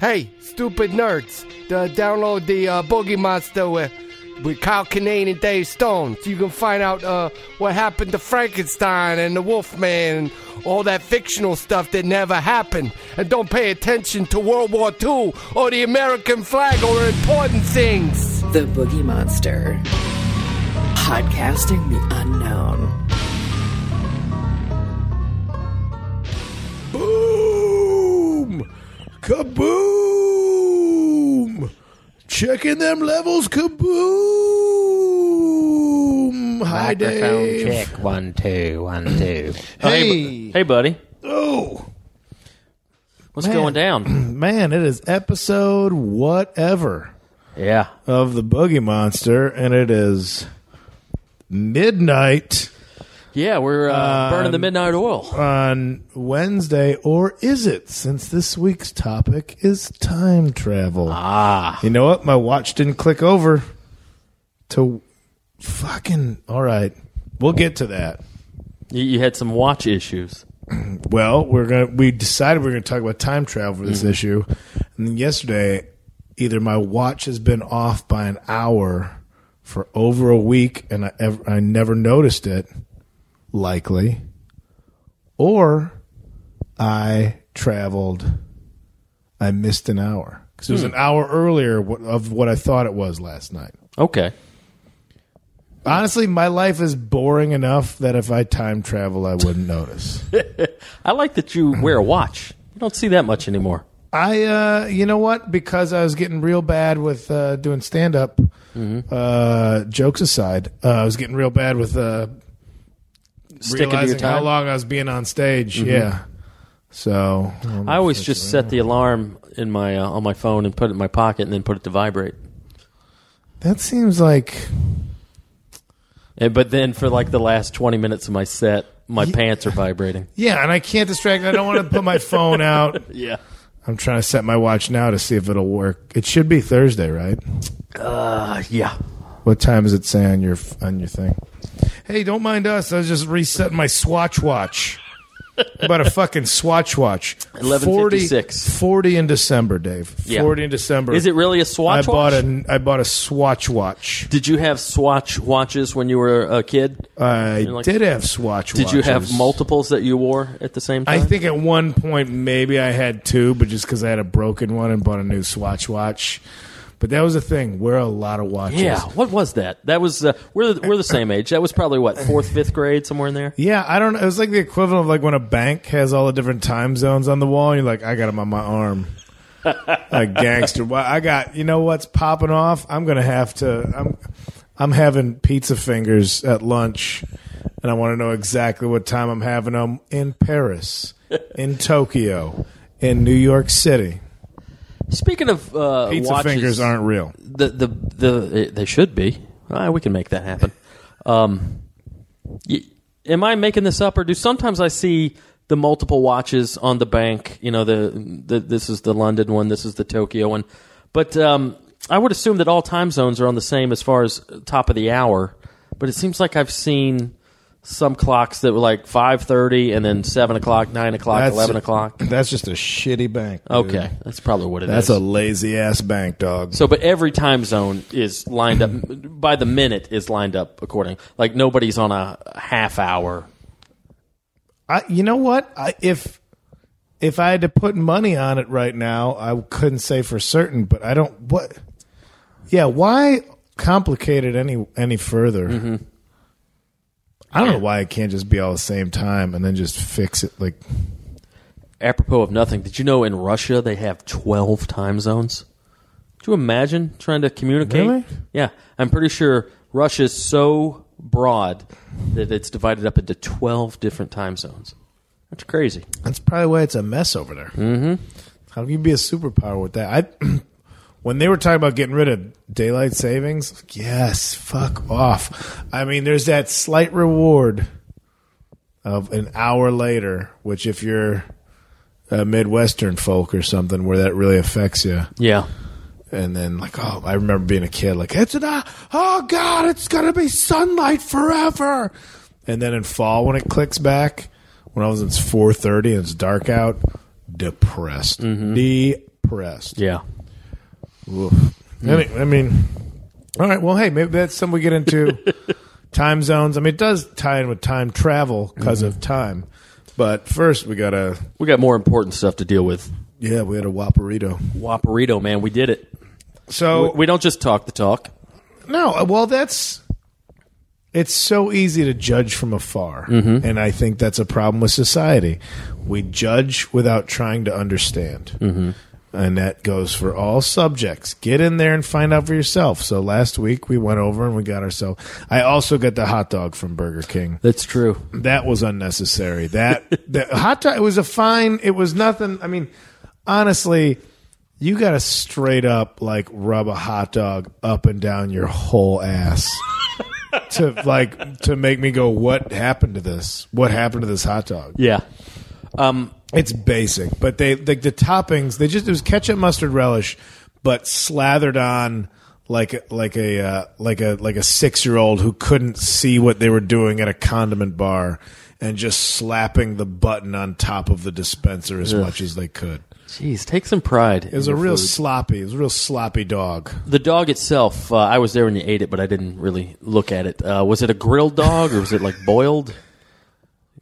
Hey, stupid nerds, download the uh, Boogie Monster with, with Kyle Kinane and Dave Stone so you can find out uh, what happened to Frankenstein and the Wolfman and all that fictional stuff that never happened. And don't pay attention to World War II or the American flag or important things. The Boogie Monster. Podcasting the unknown. Kaboom! Checking them levels, kaboom! Hi, Microphone Dave. check. One, two, one, two. Hey, Hey, buddy. oh What's Man. going down? man, it is episode whatever Yeah. of the Boogie Monster, and it is midnight Yeah, we're uh, burning the midnight oil. on Wednesday, or is it? Since this week's topic is time travel. Ah. You know what? My watch didn't click over to fucking. All right, we'll get to that. You, you had some watch issues. Well, we're gonna. We decided we are gonna talk about time travel for this issue, and then yesterday, either my watch has been off by an hour for over a week, and I ever, I never noticed it, likely, or I traveled. I missed an hour because it was an hour earlier wh- of what I thought it was last night. Okay. Honestly, my life is boring enough that if I time travel, I wouldn't notice. I like that you wear a watch. You don't see that much anymore. I, uh, you know what? Because I was getting real bad with uh, doing stand up. Uh, jokes aside, uh, I was getting real bad with uh, Sticking to your realizing how long I was being on stage. Yeah. So um, I always just set the alarm in my uh, on my phone and put it in my pocket and then put it to vibrate. that seems like And, but then for like the last 20 minutes of my set, my pants are vibrating. yeah, and I can't distract. I don't want to put my phone out. Yeah. I'm trying to set my watch now to see if it'll work. It should be Thursday, right? Uh, yeah. What time does it say on your on your thing? Hey, don't mind us. I was just resetting my Swatch watch. About a fucking Swatch watch. 11:56. 40 in December, Dave. Yeah. 40 in December. Is it really a Swatch I bought watch? a I bought a Swatch watch. Did you have Swatch watches when you were a kid? I like- did have Swatch Did you have multiples that you wore at the same time? I think at one point maybe I had two, but just because I had a broken one and bought a new Swatch watch. But that was the thing. We're a lot of watches. Yeah, what was that? That was uh, we're the, we're the same age. That was probably what fourth, fifth grade, somewhere in there. Yeah, I don't know. It was like the equivalent of like when a bank has all the different time zones on the wall. And you're like, I got them on my arm. a gangster. Well, I got. You know what's popping off? I'm gonna have to. I'm. I'm having pizza fingers at lunch, and I want to know exactly what time I'm having them in Paris, in Tokyo, in New York City. Speaking of uh, Pizza watches, fingers aren't real. the the the they should be. Ah, we can make that happen. Um, y- am I making this up, or do sometimes I see the multiple watches on the bank? You know, the, the this is the London one, this is the Tokyo one, but um, I would assume that all time zones are on the same as far as top of the hour. But it seems like I've seen some clocks that were like five thirty, and then seven o'clock, nine o'clock, eleven o'clock. That's just a shitty bank. dude. Okay, that's probably what it is. That's a lazy ass bank, dog. So, but every time zone is lined up by the minute is lined up according. Like nobody's on a half hour. I, you know what? I, if if I had to put money on it right now, I couldn't say for certain. But I don't. What? Yeah. Why complicate it any any further? Mm-hmm. I don't know why it can't just be all the same time and then just fix it. Like, Apropos of nothing, did you know in Russia they have twelve time zones? Could you imagine trying to communicate? Really? Yeah, I'm pretty sure Russia's so broad that it's divided up into twelve different time zones. That's crazy. that's probably why it's a mess over there. Mm-hmm. How can you be a superpower with that? I. When they were talking about getting rid of daylight savings, yes, fuck off. I mean, there's that slight reward of an hour later, which if you're a Midwestern folk or something where that really affects you. Yeah. And then like, oh, I remember being a kid, like, it's an, oh God, it's going to be sunlight forever. And then in fall, when it clicks back, when I was, it's 4.30 and it's dark out, depressed. Mm-hmm. Depressed. Yeah. Oof. I, mean, all right. Well, hey, maybe that's something we get into. time zones. I mean, it does tie in with time travel because of mm-hmm. time. But first, we gotta. We got more important stuff to deal with. Yeah, we had a Whopperito. Whopperito, man, we did it. So We don't just talk the talk. No, uh, well, that's it's so easy to judge from afar, mm-hmm. and I think that's a problem with society. We judge without trying to understand, mm-hmm. And that goes for all subjects. Get in there and find out for yourself. So last week we went over and we got ourselves. I also got the hot dog from Burger King. That's true. That was unnecessary. That the hot dog. It was a fine. It was nothing. I mean, honestly, you got to straight up like rub a hot dog up and down your whole ass to like to make me go, "What happened to this? What happened to this hot dog?" Yeah. Um, It's basic, but they like the toppings. They just it was ketchup, mustard, relish, but slathered on like like a uh, like a like a six year old who couldn't see what they were doing at a condiment bar, and just slapping the button on top of the dispenser as much as they could. Jeez, take some pride. It was a real sloppy. It was a real sloppy dog. The dog itself, uh, I was there when you ate it, but I didn't really look at it. Uh, was it a grilled dog or was it like boiled?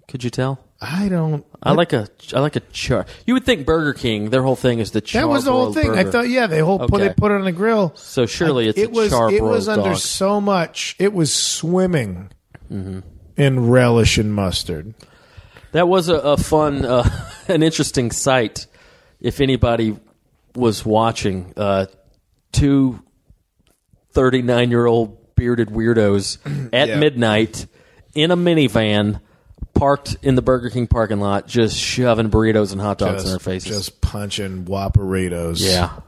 Could you tell? I don't. I like a I like a char. You would think Burger King, their whole thing is the char. That was the whole thing. I thought, yeah, they whole put Okay. it put it on the grill. So surely it's it a was it was under dog. so much. It was swimming Mm-hmm. in relish and mustard. That was a, a fun, uh, an interesting sight. If anybody was watching, uh, two 39 year old bearded weirdos at Yeah. midnight in a minivan parked in the Burger King parking lot, just shoving burritos and hot dogs in their faces. Just punching Whopperitos. yeah.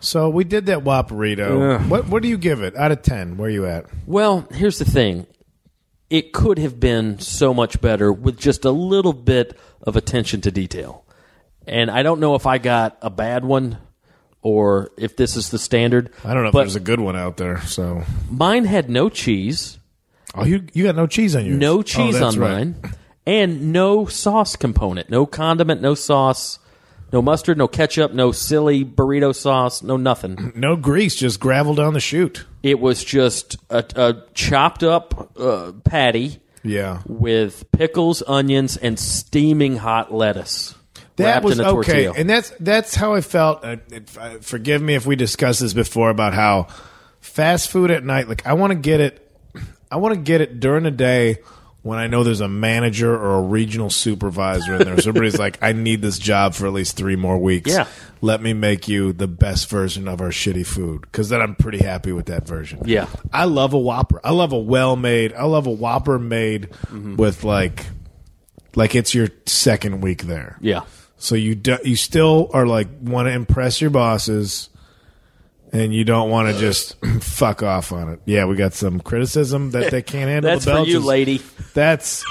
So we did that Whopperito. What what do you give it out of ten? Where are you at? Well, here's the thing. It could have been so much better with just a little bit of attention to detail. And I don't know if I got a bad one or if this is the standard. I don't know if there's a good one out there. So mine had no cheese, oh, you you got no cheese on yours. no Oh, cheese that's on right. mine, and no sauce component, no condiment, no sauce, no mustard, no ketchup, no silly burrito sauce, no nothing. No grease, just gravel down the chute. It was just a, a chopped up uh, patty Yeah. with pickles, onions, and steaming hot lettuce. That was in a okay, tortilla. and that's that's how I felt. Uh, it, uh, forgive me if we discussed this before about how fast food at night. Like I want to get it, I want to get it during the day when I know there's a manager or a regional supervisor in there. Somebody's like, I need this job for at least three more weeks. Yeah. let me make you the best version of our shitty food because then I'm pretty happy with that version. Yeah. I love a Whopper. I love a well made. I love a Whopper made Mm-hmm. with like, like it's your second week there. yeah. So you do, you still are like want to impress your bosses, and you don't want to just fuck off on it. Yeah, we got some criticism that they can't handle. That's the for you, lady. That's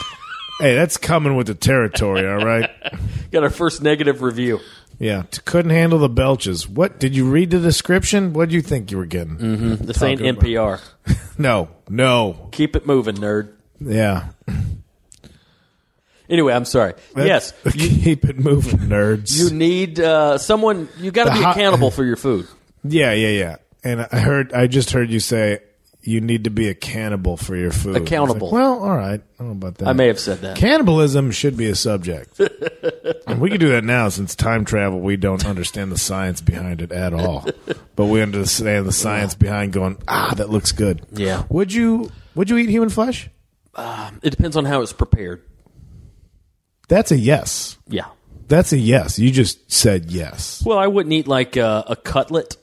hey, that's coming with the territory. All right. Got our first negative review. Yeah, t- couldn't handle the belches. What did you read the description? What do you think you were getting? Mm-hmm. This ain't Talking about- NPR. No, no. Keep it moving, nerd. Yeah. Anyway, I'm sorry. yes, keep it moving, nerds. you need uh, someone. You got to be accountable for your food. Yeah, yeah, yeah. And I heard, I just heard you say you need to be a cannibal for your food. Was like, Accountable. well, all right. I don't know about that. I may have said that. Cannibalism should be a subject. and we can do that now since time travel, we don't understand the science behind it at all. But we understand the science behind going, ah, that looks good. Yeah. Would you would you eat human flesh? It depends on how it's prepared. That's a yes. Yeah. That's a yes. You just said yes. Well, I wouldn't eat like a, a cutlet,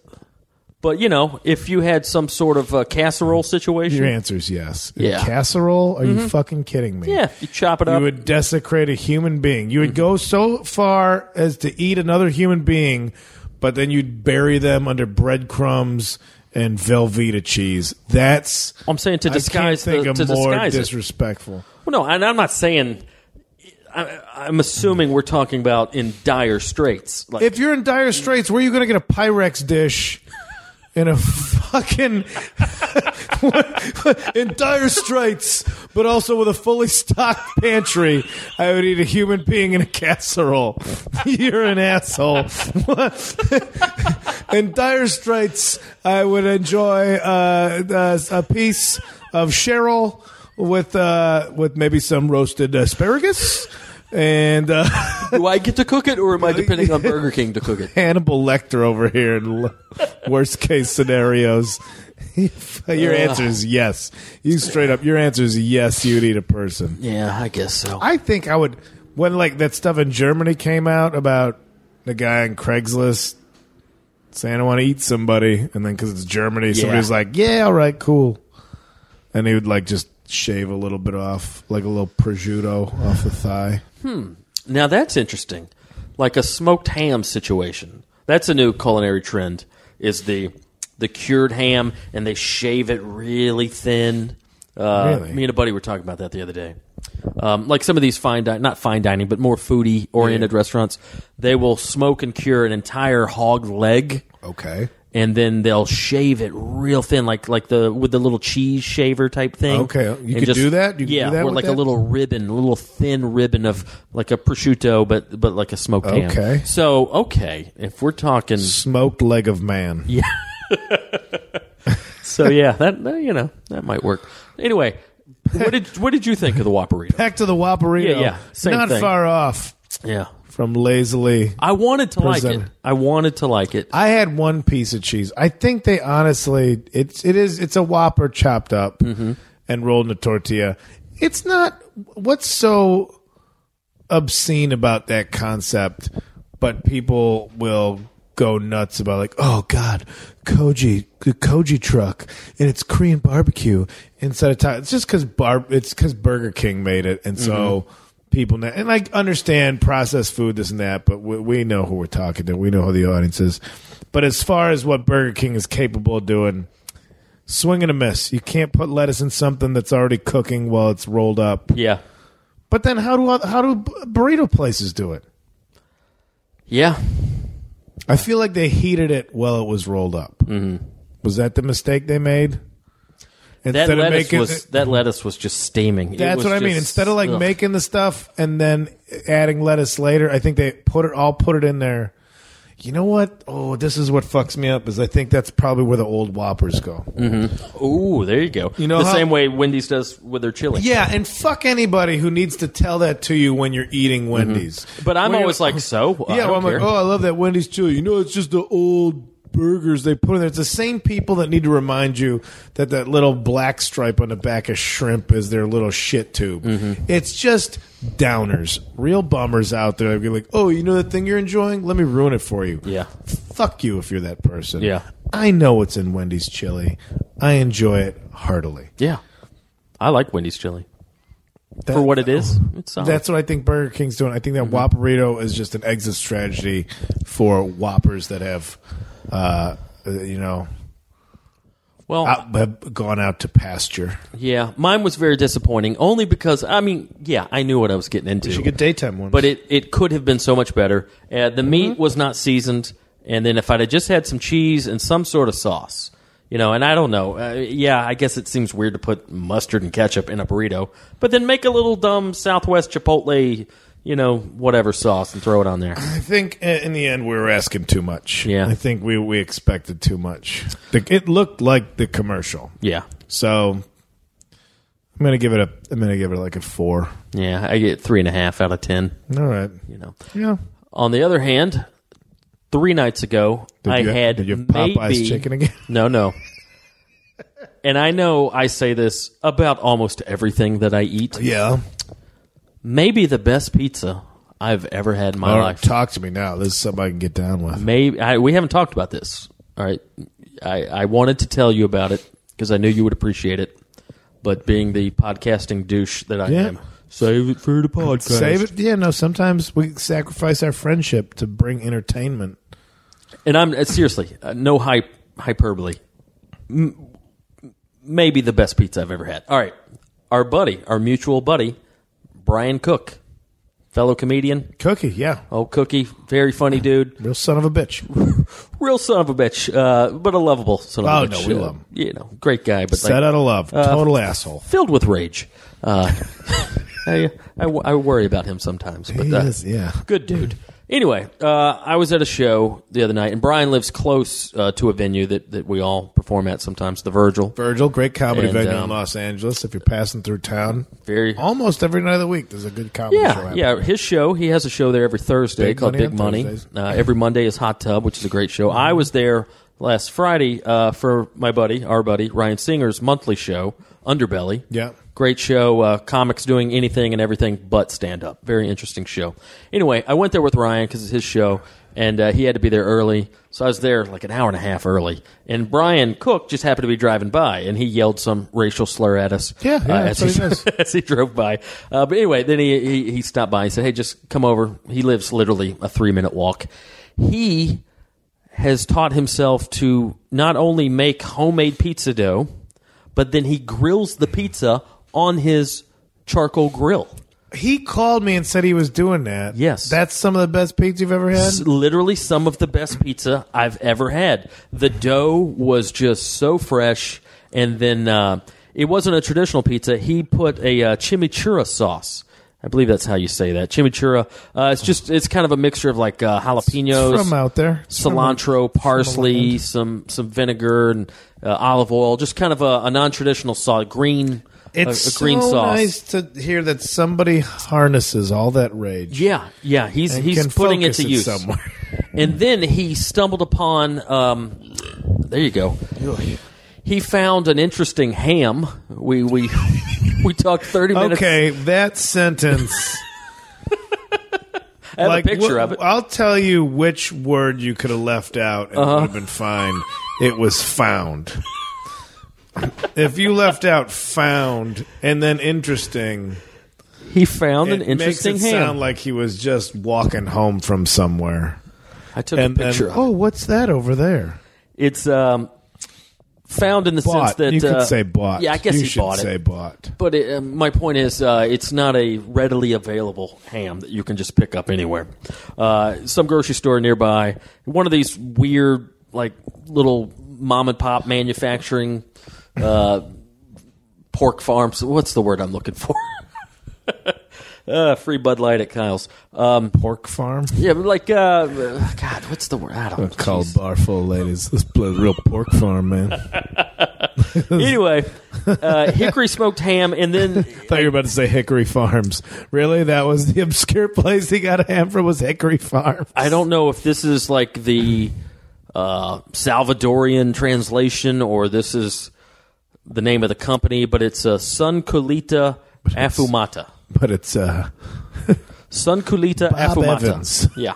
but you know, if you had some sort of a casserole situation, Your answer is yes. A Yeah. casserole? Are you mm-hmm. fucking kidding me? yeah, you chop it up. You would desecrate a human being. You would mm-hmm. go so far as to eat another human being, but then you'd bury them under breadcrumbs and Velveeta cheese. That's I'm saying to I disguise can't think the, of to more disguise it. disrespectful. Well, no, and I'm not saying. I, I'm assuming we're talking about in dire straits. Like, If you're in dire straits, where are you going to get a Pyrex dish in a fucking in dire straits, but also with a fully stocked pantry, I would eat a human being in a casserole. You're an asshole. in dire straits, I would enjoy uh, uh, a piece of Cheryl with uh, with maybe some roasted asparagus. And uh, Do I get to cook it, or am I depending on Burger King to cook it? Hannibal Lecter over here in l- worst case scenarios. your answer is yes. You straight up, your answer is yes. You'd eat a person. Yeah, I guess so. I think I would when like that stuff in Germany came out about the guy on Craigslist saying I want to eat somebody, and then because it's Germany, somebody's like, "Yeah, all right, cool," and he would like just shave a little bit off, like a little prosciutto off the thigh. Hmm. Now that's interesting. Like a smoked ham situation. That's a new culinary trend. Is the the cured ham and they shave it really thin. Uh, Really? Me and a buddy were talking about that the other day. Um, like some of these fine dining, not fine dining, but more foodie oriented restaurants, they will smoke and cure an entire hog leg, Okay. And then they'll shave it real thin, like like the with the little cheese shaver type thing. Okay, you can do that? You could yeah, do that or like a little ribbon, a little thin ribbon of like a prosciutto, but but like a smoked ham. Okay. So okay, if we're talking, Smoked leg of man. Yeah. so yeah, that that, you know that might work. Anyway, what did what did you think of the Whopperito? Back to the Whopperito. Yeah, yeah, same Not thing. far off Yeah, from lazily. I wanted to like it. I wanted to like it. I had one piece of cheese. I think they honestly, it's it is it's a Whopper chopped up Mm-hmm. and rolled in a tortilla. It's not what's so obscene about that concept, but people will go nuts about like, oh god, Kogi, the Kogi truck, and it's Korean barbecue instead of Thai. It's just because bar, it's because Burger King made it, and so. People now, and I understand processed food, this and that, but we, we know who we're talking to. We know who the audience is. But as far as what Burger King is capable of doing, swing and a miss. You can't put lettuce in something that's already cooking while it's rolled up. Yeah, But then how do how do burrito places do it? yeah. I feel like they heated it while it was rolled up. Mm-hmm. Was that the mistake they made? That lettuce was that lettuce was just steaming. It That's was what I mean. just- Instead of like ugh. making the stuff and then adding lettuce later, I think they put it all put it in there. You know what? Oh, this is what fucks me up. Is I think that's probably where the old Whoppers go. Ooh, there you go. You know the how- same way Wendy's does with their chili. Yeah, and fuck anybody who needs to tell that to you when you're eating Wendy's. Mm-hmm. But I'm When always like, so I yeah, don't well, I'm care. like, oh, I love that Wendy's chili. You know, it's just the old burgers they put in there. It's the same people that need to remind you that that little black stripe on the back of shrimp is their little shit tube. Mm-hmm. It's just downers, real bummers out there. They're like, oh, you know that thing you're enjoying? Let me ruin it for you. Yeah. Fuck you if you're that person. Yeah. I know what's in Wendy's chili. I enjoy it heartily. Yeah, I like Wendy's chili That- for what it is. It's solid. That's what I think Burger King's doing. I think that Mm-hmm. Whopperito is just an exit strategy for Whoppers that have, uh, you know, well, out, gone out to pasture. yeah. Mine was very disappointing, only because I mean, yeah, I knew what I was getting into. You should get daytime ones. but it, it could have been so much better. Uh, the meat Mm-hmm. was not seasoned, and then if I'd have just had some cheese and some sort of sauce, you know, and I don't know, uh, yeah, I guess it seems weird to put mustard and ketchup in a burrito, but then make a little dumb Southwest Chipotle, you know, whatever sauce and throw it on there. I think in the end we were asking too much. Yeah. I think we we expected too much. It looked like the commercial, Yeah, so I'm gonna give it a. I'm gonna give it like a four. yeah, I get three and a half out of ten. All right. You know. Yeah. On the other hand, three nights ago, Did I you, had did you have Popeye's maybe chicken again? No, no. and I know I say this about almost everything that I eat. Yeah. Maybe the best pizza I've ever had in my All right, life. talk to me now. This is something I can get down with. Maybe I, we haven't talked about this. All right, I, I wanted to tell you about it because I knew you would appreciate it. But being the podcasting douche that I Yeah. am, save it for the podcast. Save it. Yeah, no. Sometimes we sacrifice our friendship to bring entertainment. And I'm uh, seriously uh, no hype hyperbole. M- maybe the best pizza I've ever had. All right, our buddy, our mutual buddy, Brian Cook fellow comedian. Cookie, yeah. Oh, Cookie, very funny dude. Real son of a bitch. Real son of a bitch, uh, but a lovable son of Oh, a bitch. no, we Uh, love him. You know, great guy, but Set like, out of love. Total asshole. filled with rage. Uh, I, I, I worry about him sometimes, but He uh, is, yeah. good dude. Anyway, uh, I was at a show the other night, and Brian lives close uh, to a venue that, that we all perform at sometimes, the Virgil. Virgil, great comedy And, venue um, in Los Angeles. If you're passing through town, Very almost every night of the week, there's a good comedy show. Yeah, happening. yeah. His show, he has a show there every Thursday Big called Money Big on Money. Thursdays. Uh, every Monday is Hot Tub, which is a great show. I was there last Friday uh, for my buddy, our buddy Ryan Singer's monthly show, Underbelly. Yeah. Great show. Uh, comics doing anything and everything but stand up. Very interesting show. Anyway, I went there with Ryan because it's his show, and uh, he had to be there early. So I was there like an hour and a half early. And Brian Cook just happened to be driving by, and he yelled some racial slur at us. Yeah, yeah, uh, as, he, he as he drove by. Uh, but anyway, then he, he he stopped by and said, "Hey, just come over." He lives literally a three minute walk. He has taught himself to not only make homemade pizza dough, but then he grills the pizza on his charcoal grill. He called me and said he was doing that. Yes. That's some of the best pizza you've ever had? S- literally some of the best pizza I've ever had. The dough was just so fresh, and then uh, it wasn't a traditional pizza. He put a uh, chimichurri sauce. I believe that's how you say that. Chimichurri. Uh, it's just it's kind of a mixture of like uh, jalapenos, From out there. It's from- cilantro, parsley, some some vinegar and uh, olive oil. Just kind of a, a non-traditional sauce, green. A- It's a, green so sauce. nice to hear that somebody harnesses all that rage. Yeah, yeah, he's and he's can putting it focus to use. somewhere. And then he stumbled upon. Um, there you go. He found an interesting ham. We we we talked thirty minutes. Okay, that sentence. I have like, a picture wh- of it. I'll tell you which word you could have left out and Uh-huh. it would have been fine. It was found. If you left out found and then interesting, He found an interesting makes it ham. sound like he was just walking home from somewhere. I took And a then, picture. of it. oh, what's that over there? It's um, found in the sense that you could uh, say bought. Yeah, I guess you he should bought say it. bought. But it, uh, my point is, uh, it's not a readily available ham that you can just pick up anywhere. Uh, some grocery store nearby, one of these weird, like little mom and pop manufacturing uh, pork farms. What's the word I'm looking for? uh, free Bud Light at Kyle's. Um, Pork farm. yeah, but like uh, God, what's the word? I don't know. Called bar full of ladies. This blood real pork farm, man. Anyway, uh, hickory smoked ham, and then I thought you were about to say Hickory Farms. Really? That was the obscure place he got a ham from was Hickory Farms. I don't know if this is like the uh, Salvadorian translation or this is the name of the company, but it's uh, Sun Kulita Afumata. But it's uh Sun Kulita Bob Afumata. Evans. Yeah.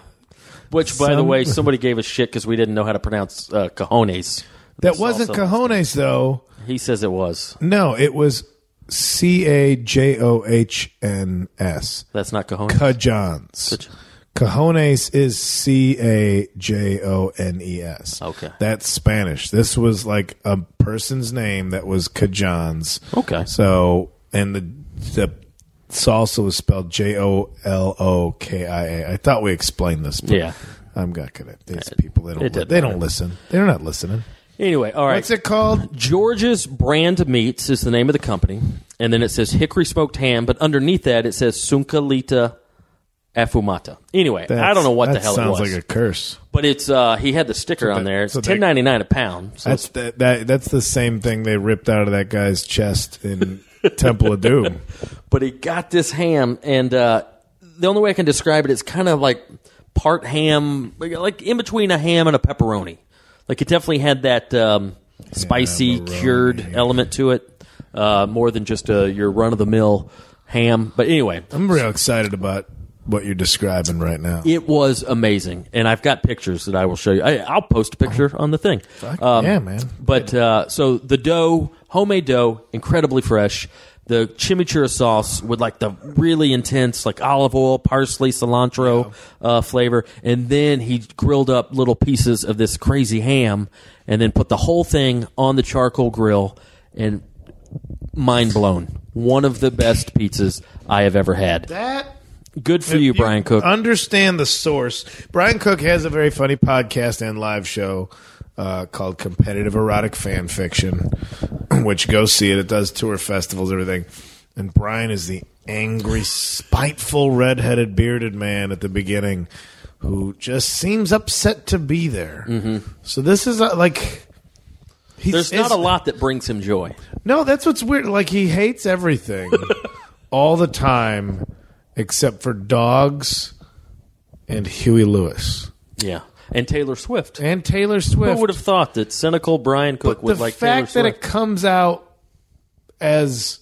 Which, by the way, somebody gave us shit because we didn't know how to pronounce uh, cojones. that That's wasn't also- cojones though. He says it was. No, it was C A J O H N S. That's not cojones. Cajons. Cajones is C A J O N E S. Okay. That's Spanish. This was like a person's name that was Cajons. Okay. So, and the the salsa was spelled J O L O K I A. I thought we explained this. But Yeah. I'm not gonna. These people they don't. Li- they don't listen. They're not listening. Anyway, all right. What's it called? George's Brand Meats is the name of the company, and then it says hickory smoked ham, but underneath that it says Sunkalita Afumata. Anyway, I don't know what the hell it sounds was, like a curse. but it's uh, he had the sticker on that- there. It's so they- ten ninety nine a pound. So That's the, that. That's the same thing they ripped out of that guy's chest in Temple of Doom. but he got this ham, and uh, the only way I can describe it, it's kind of like part ham, like, like in between a ham and a pepperoni. Like it definitely had that um, spicy, Pepperoni. cured element to it, uh, more than just uh, your run of the mill ham. But anyway, I'm real excited about what you're describing right now. It was amazing, and I've got pictures that I will show you. I, I'll post a picture on the thing. Um, yeah, man. But uh, so the dough, homemade dough, incredibly fresh. The chimichurri sauce with like the really intense, like olive oil, parsley, cilantro uh, flavor, and then he grilled up little pieces of this crazy ham, and then put the whole thing on the charcoal grill, and mind blown. One of the best pizzas I have ever had. That Good for you, Brian Cook. Understand the source. Brian Cook has a very funny podcast and live show uh, called Competitive Erotic Fan Fiction, which go see it. It does tour festivals, everything. And Brian is the angry, spiteful, redheaded, bearded man at the beginning who just seems upset to be there. Mm-hmm. So this is uh, like. He's, There's not a lot that brings him joy. no, that's what's weird. Like he hates everything all the time, except for dogs and Huey Lewis Yeah, and Taylor Swift. and Taylor Swift. Who would have thought that cynical Brian Cook but would the like Taylor fact that Swift? it comes out as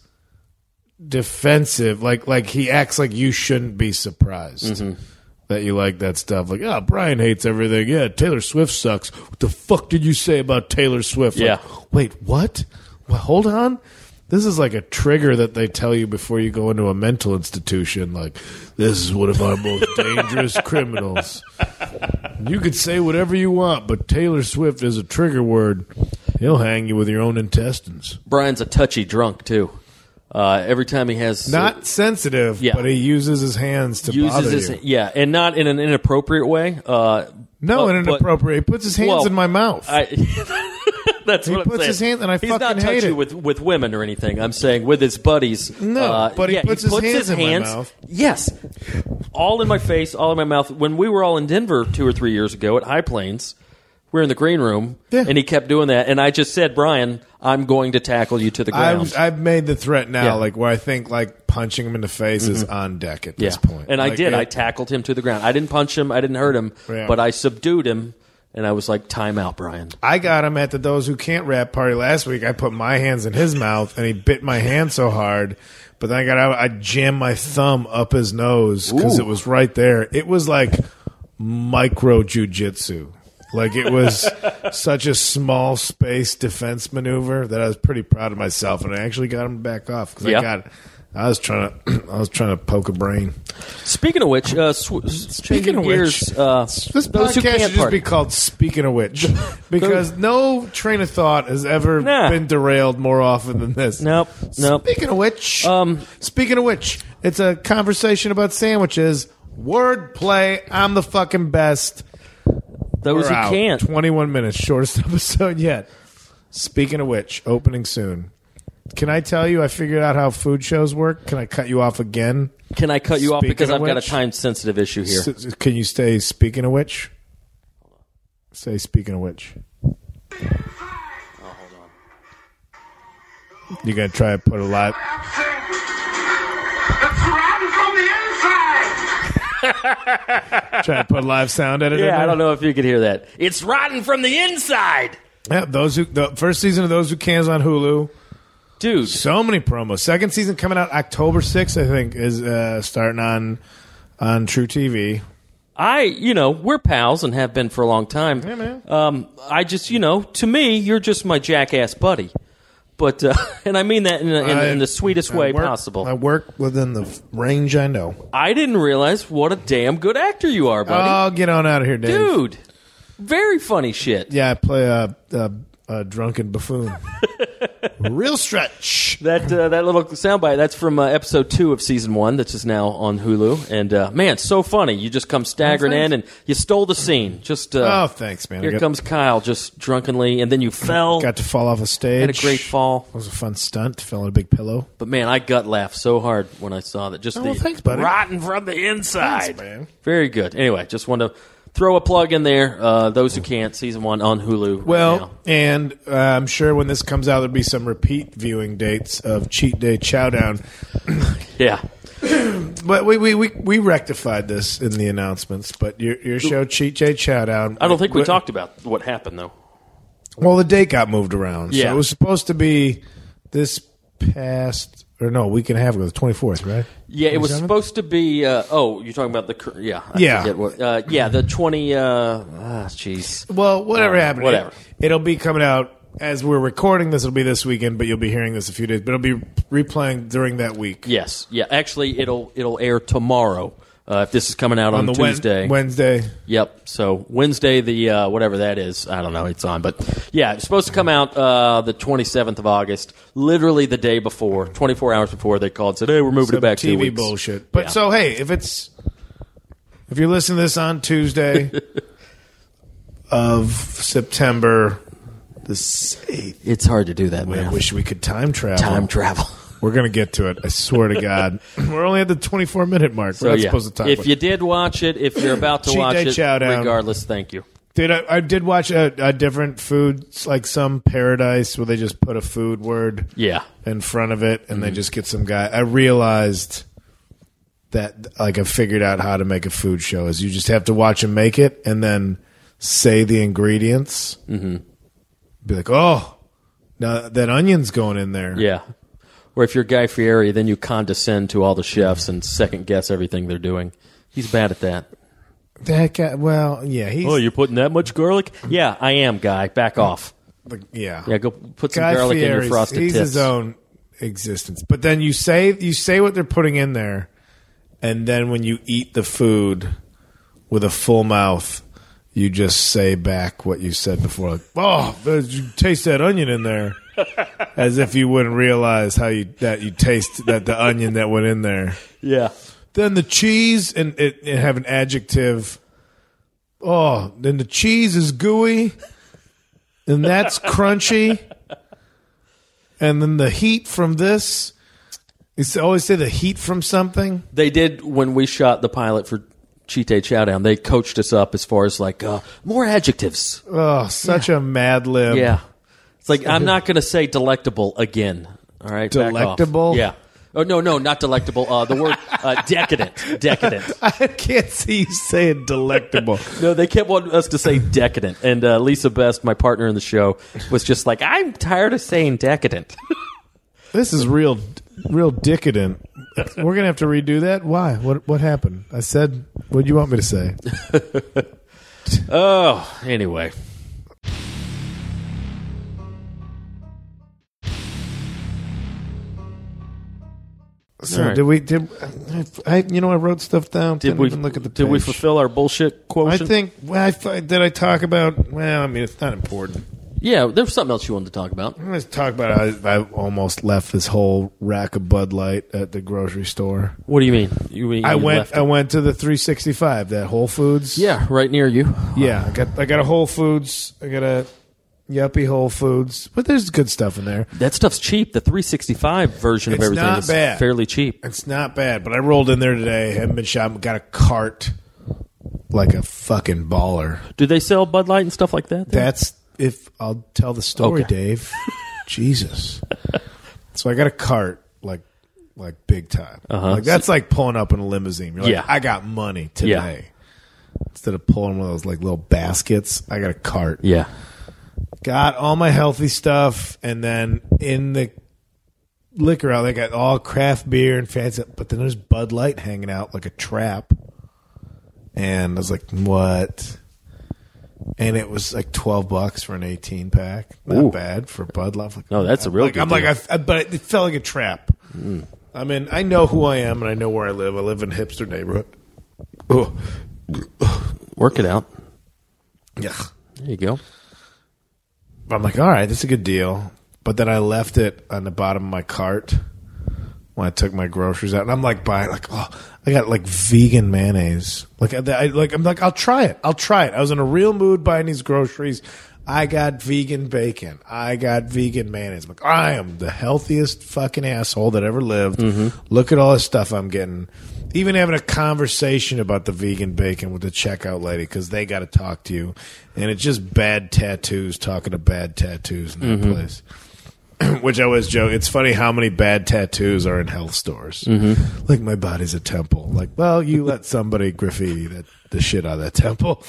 defensive, like like he acts like you shouldn't be surprised. Mm-hmm. That you like that stuff, like oh, Brian hates everything. Yeah, Taylor Swift sucks. What the fuck did you say about Taylor Swift? Like, Yeah. wait, what? Well, hold on. This is like a trigger that they tell you before you go into a mental institution. Like, this is one of our most dangerous criminals. You could say whatever you want, but Taylor Swift is a trigger word. He'll hang you with your own intestines. Brian's a touchy drunk too. Uh, every time he has Not sensitive, Yeah. but he uses his hands to bother his you. yeah, and not in an inappropriate way. Uh, No, but- in but- inappropriate. He puts his hands well, in my mouth. I, that's He what I'm puts saying. his hand- and I He's fucking not hate touchy it. with with women or anything. I'm saying with his buddies. No, uh, but he yeah, puts his hands in my mouth. Yes, all in my face, all in my mouth. When we were all in Denver two or three years ago at High Plains, we were in the green room, Yeah. and he kept doing that. And I just said, Brian, I'm going to tackle you to the ground. I've, I've made the threat now, Yeah. like where I think like punching him in the face is on deck at this point. and I Like, did. it- I tackled him to the ground. I didn't punch him. I didn't hurt him, Yeah. but I subdued him. And I was like, "Time out, Brian." I got him at the Those Who Can't Wrap party last week. I put my hands in his mouth and he bit my hand so hard. But then I got out, I jammed my thumb up his nose because it was right there. It was like micro jujitsu. Like it was such a small space defense maneuver that I was pretty proud of myself, and I actually got him back off because Yeah. I got. I was trying to. I was trying to poke a brain. Speaking of which, uh, sw- Speaking of gears, which, uh, This those who podcast should just party. be called "Speaking of Which," because no train of thought has ever Nah. been derailed more often than this. Nope, nope. Speaking of which, Um, speaking of which, it's a conversation about sandwiches. Wordplay. I'm the fucking best. Those We're who out. can't. 21 minutes, shortest episode yet. Speaking of which, opening soon. Can I tell you? I figured out how food shows work. Can I cut you off again? Can I cut you off Speaking because of I've got a which- time sensitive issue here? S- s- can you stay? Speaking of which, say speaking of which. Oh, hold on. You gonna try to put a live? Try to put live sound edit. in yeah, I don't know if you could hear that. It's rotten from the inside, Yeah, those who the first season of those who cans on Hulu. dude. So many promos. Second season coming out October sixth, I think, is uh, starting on on truTV. I, you know, we're pals and have been for a long time. Yeah, man. Um, I just, you know, to me, you're just my jackass buddy. But uh, and I mean that in, in, in the sweetest way I work- possible. I work within the f- range I know. I didn't realize what a damn good actor you are, buddy. Oh, get on out of here, Dave. Dude, very funny shit. Yeah, I play a, a, a drunken buffoon. Real stretch. That uh, that little soundbite that's from uh, episode two of season one. That's just now on Hulu. And uh, man, so funny. You just come staggering in and you stole the scene. Just uh, Oh, thanks, man. I Here got- comes Kyle, just drunkenly, and then you fell. Got to fall off a stage. Had a great fall. It was a fun stunt. Fell on a big pillow. But man, I gut laughed so hard when I saw that. Just Oh, the well, thanks, buddy. rotten from the inside. Thanks, man. Very good. Anyway, just want to throw a plug in there. Uh, those who can't, season one on Hulu. right Well, now. and uh, I'm sure when this comes out, there'll be some repeat viewing dates of Cheat Day Chowdown. yeah. But we, we, we, we rectified this in the announcements. But your, your show, Cheat Day Chowdown. I don't think we talked about what happened though. Well, the date got moved around. So Yeah. it was supposed to be this past, or no, a week and a half ago, the 24th, right? Yeah, it was 27th? supposed to be. Uh, oh, you're talking about the. cur- Yeah. I Yeah. forget what- uh, yeah, the twenty. Uh, ah, jeez. Well, whatever Uh, happened. whatever. It, will be coming out as we're recording this. It'll be this weekend, but you'll be hearing this a few days. But it'll be replaying during that week. Yes. Yeah. Actually, it'll it'll air tomorrow. Uh, if this is coming out on, the Wen- Tuesday, Wednesday. Yep. So Wednesday, the uh, whatever that is, I don't know. It's on, but yeah, it's supposed to come out uh, the 27th of August. Literally the day before, 24 hours before, they called and said, "Hey, we're moving Some it back two TV weeks." bullshit. But Yeah. so hey, if it's if you're listening to this on Tuesday of September the eighth, It's hard to do that, man. I wish we could time travel. Time travel. We're gonna get to it. I swear to God. We're only at the 24 minute mark. So We're not yeah, supposed to talk. if about- you did watch it, if you're about to Cheat watch day it, chow down. regardless, thank you. Did I, I did watch a, a different food, like some paradise where they just put a food word Yeah. in front of it, and Mm-hmm. they just get some guy. I realized that like I figured out how to make a food show is you just have to watch them make it and then say the ingredients. Mm-hmm. Be like, oh, now that onion's going in there. Yeah. Or if you're Guy Fieri, then you condescend to all the chefs and second guess everything they're doing. He's bad at that. That guy. Well, yeah, he's Oh, you're putting that much garlic? Yeah, I am, Guy. Back off. like, yeah, Yeah, go put some Guy garlic in your Fieri's- frosted he's tips. his own existence. But then you say you say what they're putting in there, and then when you eat the food with a full mouth, you just say back what you said before. Like, oh, there's- you taste that onion in there, as if you wouldn't realize how you that you taste that the onion that went in there. Yeah. Then the cheese and it, it have an adjective. Oh, then the cheese is gooey, and that's crunchy. And then the heat from this. It's always say the heat from something. They did when we shot the pilot for Cheat Chowdown. They coached us up as far as like uh, more adjectives. Oh, such a mad lib. Yeah, it's like I'm not going to say delectable again. All right, back off. Delectable? Yeah. Oh no, no, not delectable. Uh, the word uh, decadent. Decadent. I can't see you saying delectable. No, they kept wanting us to say decadent, and uh, Lisa Best, my partner in the show, was just like, "I'm tired of saying decadent." this is real, real decadent. We're gonna have to redo that. Why? What? What happened? I said. What do you want me to say? oh, anyway. So right. did we? Did I? You know, I wrote stuff down. Did we look at the? Did we fulfill our bullshit I think. Well, I did I talk about? Well, I mean, it's not important. Yeah, there was something else you wanted to talk about. Talk about I, I almost left this whole rack of Bud Light at the grocery store. What do you mean? You, mean I went. I went to the 365, that Whole Foods. Yeah, right near you. yeah. I got. I got a Whole Foods. I got a yuppie Whole Foods, but there's good stuff in there. That stuff's cheap. The 365 version of It's everything not is bad. fairly cheap. It's not bad, but I rolled in there today. Haven't been shopping. Got a cart like a fucking baller. Do they sell Bud Light and stuff like that? there? That's if I'll tell the story, Okay. Dave. Jesus. So I got a cart like like big time. Uh-huh. Like that's like pulling up in a limousine. You're like, Yeah. I got money today. Instead of pulling one of those like little baskets, I got a cart. yeah. Got all my healthy stuff, and then in the liquor out, they got all craft beer and fancy. But then there's Bud Light hanging out like a trap, and I was like, "What?" And it was like twelve bucks for an eighteen pack. Not Ooh. bad for Bud Light. Like, No, that's a real Like, good I'm like, deal. Mm. I, I- but it felt like a trap. I mean, I know who I am, and I know where I live. I live in a hipster neighborhood. Oh, Work it out. yeah. There you go. I'm like, all right, this is a good deal. But then I left it on the bottom of my cart when I took my groceries out, and I'm like buying like, oh, I got like vegan mayonnaise. Like, I, like I'm like, I'll try it. I'll try it. I was in a real mood buying these groceries. I got vegan bacon. I got vegan mayonnaise. I'm like, I am the healthiest fucking asshole that ever lived. Mm-hmm. Look at all this stuff I'm getting. Even having a conversation about the vegan bacon with the checkout lady because they got to talk to you, and it's just bad tattoos talking to bad tattoos in that mm-hmm. place. Which I always joke. It's funny how many bad tattoos are in health stores. Mm-hmm. Like my body's a temple. Like, well, you let somebody graffiti that the shit out of that temple.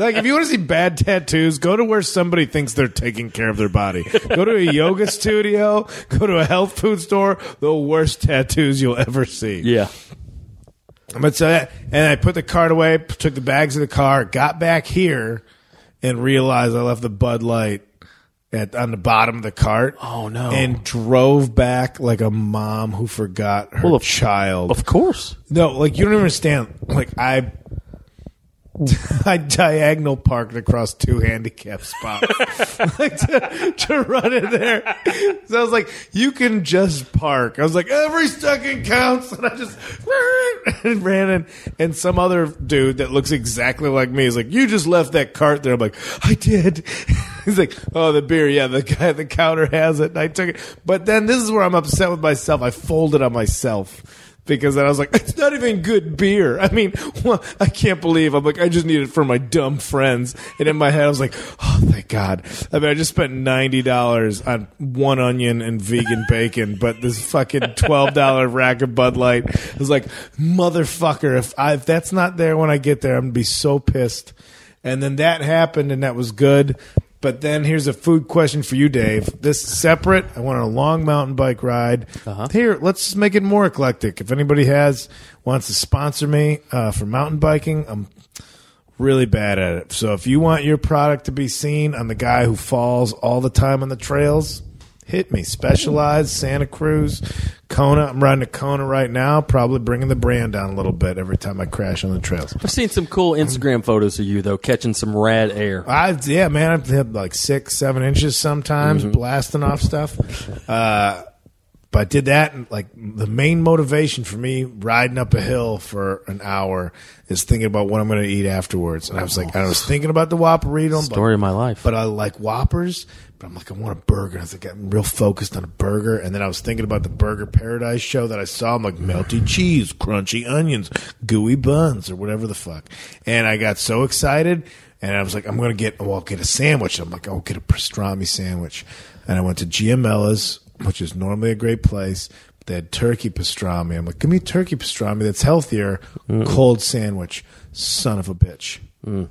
Like, if you want to see bad tattoos, go to where somebody thinks they're taking care of their body. Go to a yoga studio. Go to a health food store. The worst tattoos you'll ever see. Yeah. But so that, and I put the cart away, took the bags of the car, got back here, and realized I left the Bud Light at on the bottom of the cart. Oh, no. And drove back like a mom who forgot her Well, of- child. Of course. No, like you don't understand. Like I, I diagonal parked across two handicap spots like to, to run in there. So I was like, "You can just park." I was like, "Every second counts," and I just and ran in. And some other dude that looks exactly like me is like, "You just left that cart there." I'm like, "I did." He's like, "Oh, the beer, yeah, the guy at the counter has it." And I took it, but then this is where I'm upset with myself. I folded on myself because then I was like, it's not even good beer. I mean, well, I can't believe I'm like, I just need it for my dumb friends. And in my head, I was like, oh, thank God. I mean, I just spent ninety dollars on one onion and vegan bacon, but this fucking twelve dollar rack of Bud Light I was like, motherfucker. If I if that's not there when I get there, I'm gonna be so pissed. And then that happened, and that was good. But then here's a food question for you, Dave. This is separate. I went on a long mountain bike ride. Here, let's just make it more eclectic. If anybody has wants to sponsor me uh, for mountain biking, I'm really bad at it. So if you want your product to be seen, I'm the guy who falls all the time on the trails. Hit me. Specialized Santa Cruz, Kona. I'm riding a Kona right now. Probably bringing the brand down a little bit every time I crash on the trails. I've seen some cool Instagram photos of you though, catching some rad air. I yeah, man, I've like six, seven inches sometimes, blasting off stuff. Uh, but I did that, and like the main motivation for me riding up a hill for an hour is thinking about what I'm going to eat afterwards. And I was like, I was thinking about the Whopperito, Story of my life. but I like Whoppers. But I'm like, I want a burger. I was like, I'm real focused on a burger. And then I was thinking about the Burger Paradise show that I saw. I'm like, melty cheese, crunchy onions, gooey buns, or whatever the fuck. And I got so excited. And I was like, I'm going to get, well, I'll get a sandwich. I'm like, I'll get a pastrami sandwich. And I went to Giamela's, which is normally a great place. But they had turkey pastrami. I'm like, give me turkey pastrami that's healthier, mm. cold sandwich. Son of a bitch. Mm.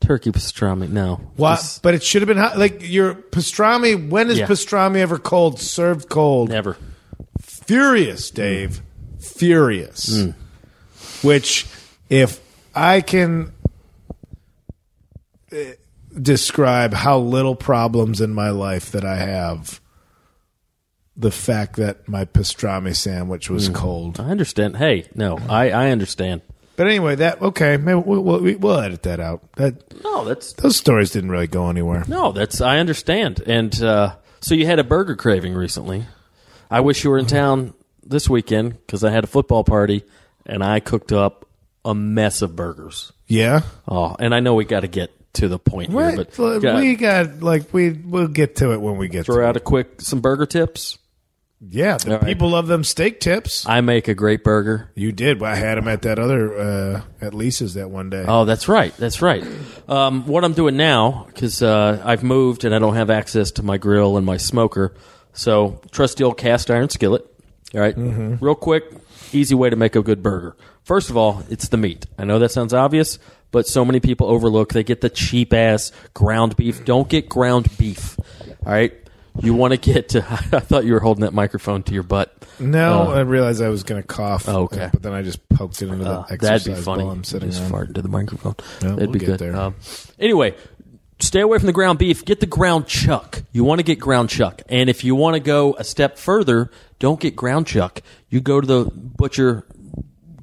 Turkey pastrami. No. What? This- But it should have been hot. Like your pastrami. When is Yeah. pastrami ever cold? Served cold. Never. Furious, Dave. Furious. Mm. Which, if I can uh, describe how little problems in my life that I have, the fact that my pastrami sandwich Mm. was cold. I understand. Hey, no, I, I understand. But anyway, that okay. Maybe we'll, we'll, we'll edit that out. That No, that's those stories didn't really go anywhere. no, that's I understand. And uh, so you had a burger craving recently. I wish you were in town this weekend because I had a football party and I cooked up a mess of burgers. Yeah. Oh, and I know we got to get to the point here, but we got like we we'll get to it when we get to throw to out it. a quick some burger tips. Yeah, the All right. people love them steak tips. I make a great burger. You did. I had them at that other uh, at Lisa's that one day. Oh, that's right. That's right. Um, what I'm doing now, because uh, I've moved and I don't have access to my grill and my smoker, so trusty old cast iron skillet. All right? real quick, easy way to make a good burger. First of all, it's the meat. I know that sounds obvious, but so many people overlook. They get the cheap ass ground beef. Don't get ground beef. All right. You want to get to. I thought you were holding that microphone to your butt. no, I realized I was going to cough. Oh, okay. uh, but then I just poked it into the Uh, exercise that'd be funny. ball I'm sitting Just on. fart into the microphone. Yeah, that'd we'll be good. there. Um, anyway, stay away from the ground beef. Get the ground chuck. You want to get ground chuck, and if you want to go a step further, don't get ground chuck. You go to the butcher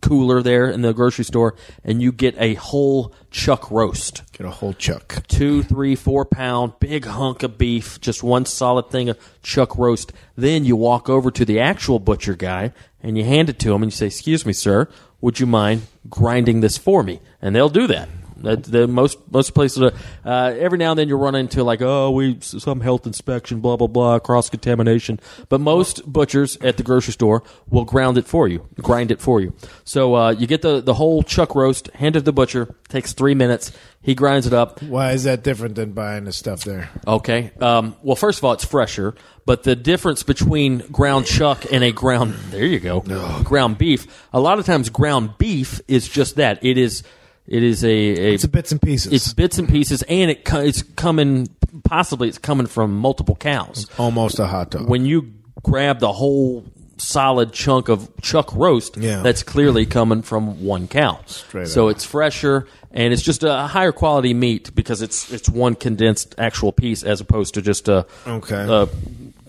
cooler there in the grocery store, and you get a whole chuck roast Get a whole chuck. two, three, four pound, big hunk of beef, just one solid thing of chuck roast. Then you walk over to the actual butcher guy and you hand it to him and you say, "Excuse me, sir, would you mind grinding this for me?" And they'll do that. That the most most places, are, uh, every now and then you run into like, oh, we some health inspection, blah blah blah, cross contamination. But most butchers at the grocery store will ground it for you, grind it for you. So uh, you get the the whole chuck roast, hand it to the butcher. Takes three minutes. He grinds it up. Why is that different than buying the stuff there? Okay. Um, well, first of all, it's fresher, but the difference between ground chuck and a ground there you go ground beef. A lot of times, ground beef is just that. It is. It is a. a It's a bits and pieces. it's bits and pieces, and it it's coming. Possibly, it's coming from multiple cows. almost a hot dog. When you grab the whole solid chunk of chuck roast, Yeah. that's clearly coming from one cow. Straight so up. it's fresher and it's just a higher quality meat because it's it's one condensed actual piece as opposed to just a Okay. a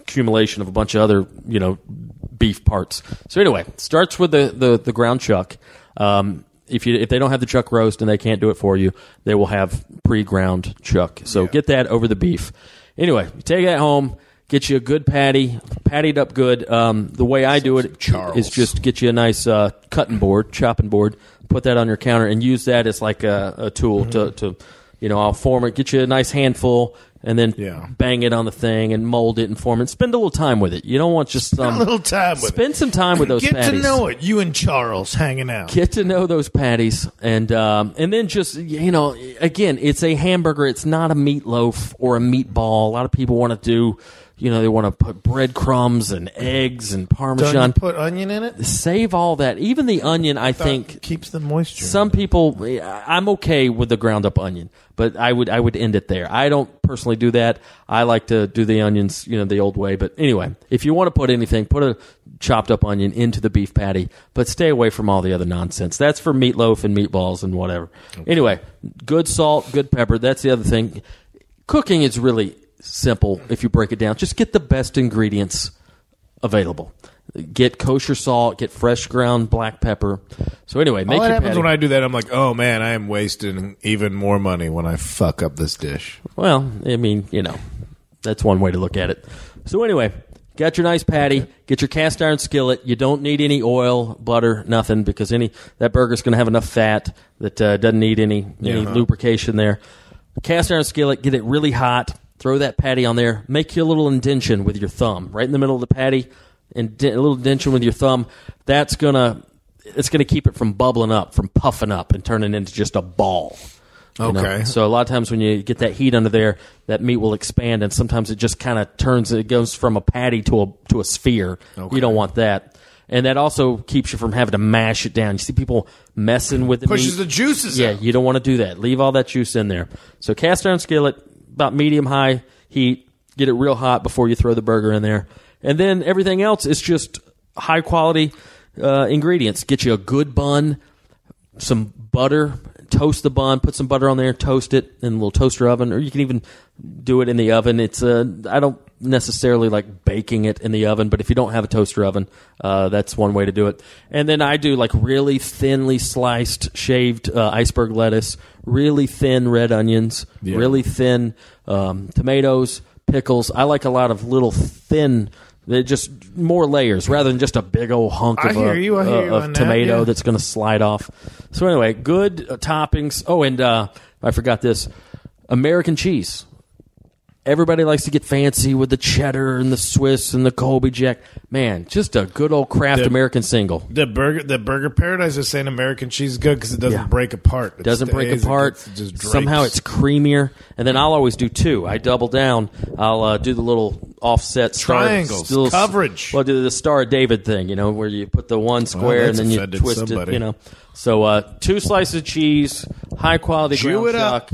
accumulation of a bunch of other you know beef parts. So anyway, starts with the the, the ground chuck. Um, if you if they don't have the chuck roast and they can't do it for you, they will have pre ground chuck. So get that over the beef. Anyway, take that home. Get you a good patty, pattied up good. Um, the way I do it Charles. is just get you a nice uh, cutting board, chopping board, put that on your counter, and use that as like a, a tool to, to, you know, I'll form it, get you a nice handful, and then Yeah. bang it on the thing and mold it and form it. Spend a little time with it. You don't want just um, a little time with spend it. some time with those patties. Get patties. to know it. You and Charles hanging out. Get to know those patties, and um, and then just you know, again, it's a hamburger. It's not a meatloaf or a meatball. A lot of people want to do, you know, they want to put breadcrumbs and eggs and Don't parmesan. you put onion in it? Save all that. Even the onion, I think. keeps the moisture. Some people, I'm okay with the ground up onion, but I would I would end it there. I don't personally do that. I like to do the onions, you know, the old way. But anyway, if you want to put anything, put a chopped up onion into the beef patty, but stay away from all the other nonsense. That's for meatloaf and meatballs and whatever. Anyway, good salt, good pepper. That's the other thing. Cooking is really simple if you break it down. Just get the best ingredients available. Get kosher salt, get fresh ground black pepper. So anyway, make All that your happens patty. when I do that. I'm like, oh man, I am wasting even more money when I fuck up this dish. Well, I mean, you know, that's one way to look at it. So anyway, got your nice patty, get your cast iron skillet. You don't need any oil, butter, nothing because any that burger's going to have enough fat that uh, doesn't need any any lubrication there. Cast iron skillet, get it really hot. Throw that patty on there. Make your little indention with your thumb, right in the middle of the patty, and a little indention with your thumb. That's gonna it's gonna keep it from bubbling up, from puffing up, and turning into just a ball. You know? Okay. So a lot of times when you get that heat under there, that meat will expand, and sometimes it just kind of turns. It goes from a patty to a to a sphere. Okay. You don't want that, and that also keeps you from having to mash it down. You see people messing with the Pushes meat. the juices Yeah, out. you don't want to do that. Leave all that juice in there. So cast iron skillet, about medium high heat. Get it real hot before you throw the burger in there, and then everything else is just high quality uh, ingredients. Get you a good bun some butter, toast the bun, put some butter on there, toast it in a little toaster oven, or you can even do it in the oven. It's uh, I don't necessarily like baking it in the oven, but if you don't have a toaster oven, uh, that's one way to do it. And then I do like really thinly sliced, shaved uh, iceberg lettuce, really thin red onions, really thin um, tomatoes, pickles. I like a lot of little thin. They're just more layers rather than just a big old hunk I of, a, you, uh, of on that, tomato yeah. that's going to slide off. So anyway, good uh, toppings. Oh, and uh, I forgot this: American cheese. Everybody likes to get fancy with the cheddar and the Swiss and the Colby Jack. Man, just a good old Kraft The- American single. The burger, the Burger Paradise is saying American cheese is good because it doesn't Yeah. break apart. It Doesn't break stays, it apart. gets- it just. Somehow it's creamier. And then I'll always do two. I double down. I'll uh, do the little offset star- Triangles, little- coverage. Well, do the Star of David thing, you know, where you put the one square and then you twist somebody. it, you know. So uh, two slices of cheese, high quality Chew ground chuck,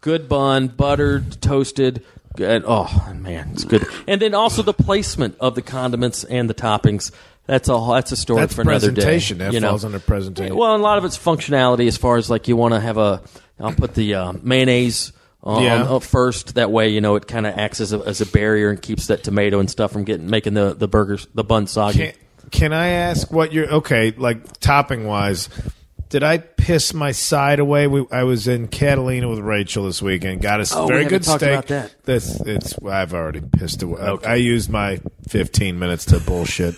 good bun, buttered, toasted. Good. Oh man, it's good. And then also the placement of the condiments and the toppings. That's a that's a story That's for another day. presentation. That you know. falls under presentation. Well, a lot of it's functionality as far as like you want to have a. I'll put the uh, mayonnaise on, Yeah. up first. That way, you know, it kind of acts as a, as a barrier and keeps that tomato and stuff from getting making the the burgers the bun soggy. Can, can I ask what you're okay? Like topping wise, did I piss my side away? We, I was in Catalina with Rachel this weekend. Got us Oh, very good steak. about that. This it's I've already pissed away. Okay. I used my 15 minutes to bullshit.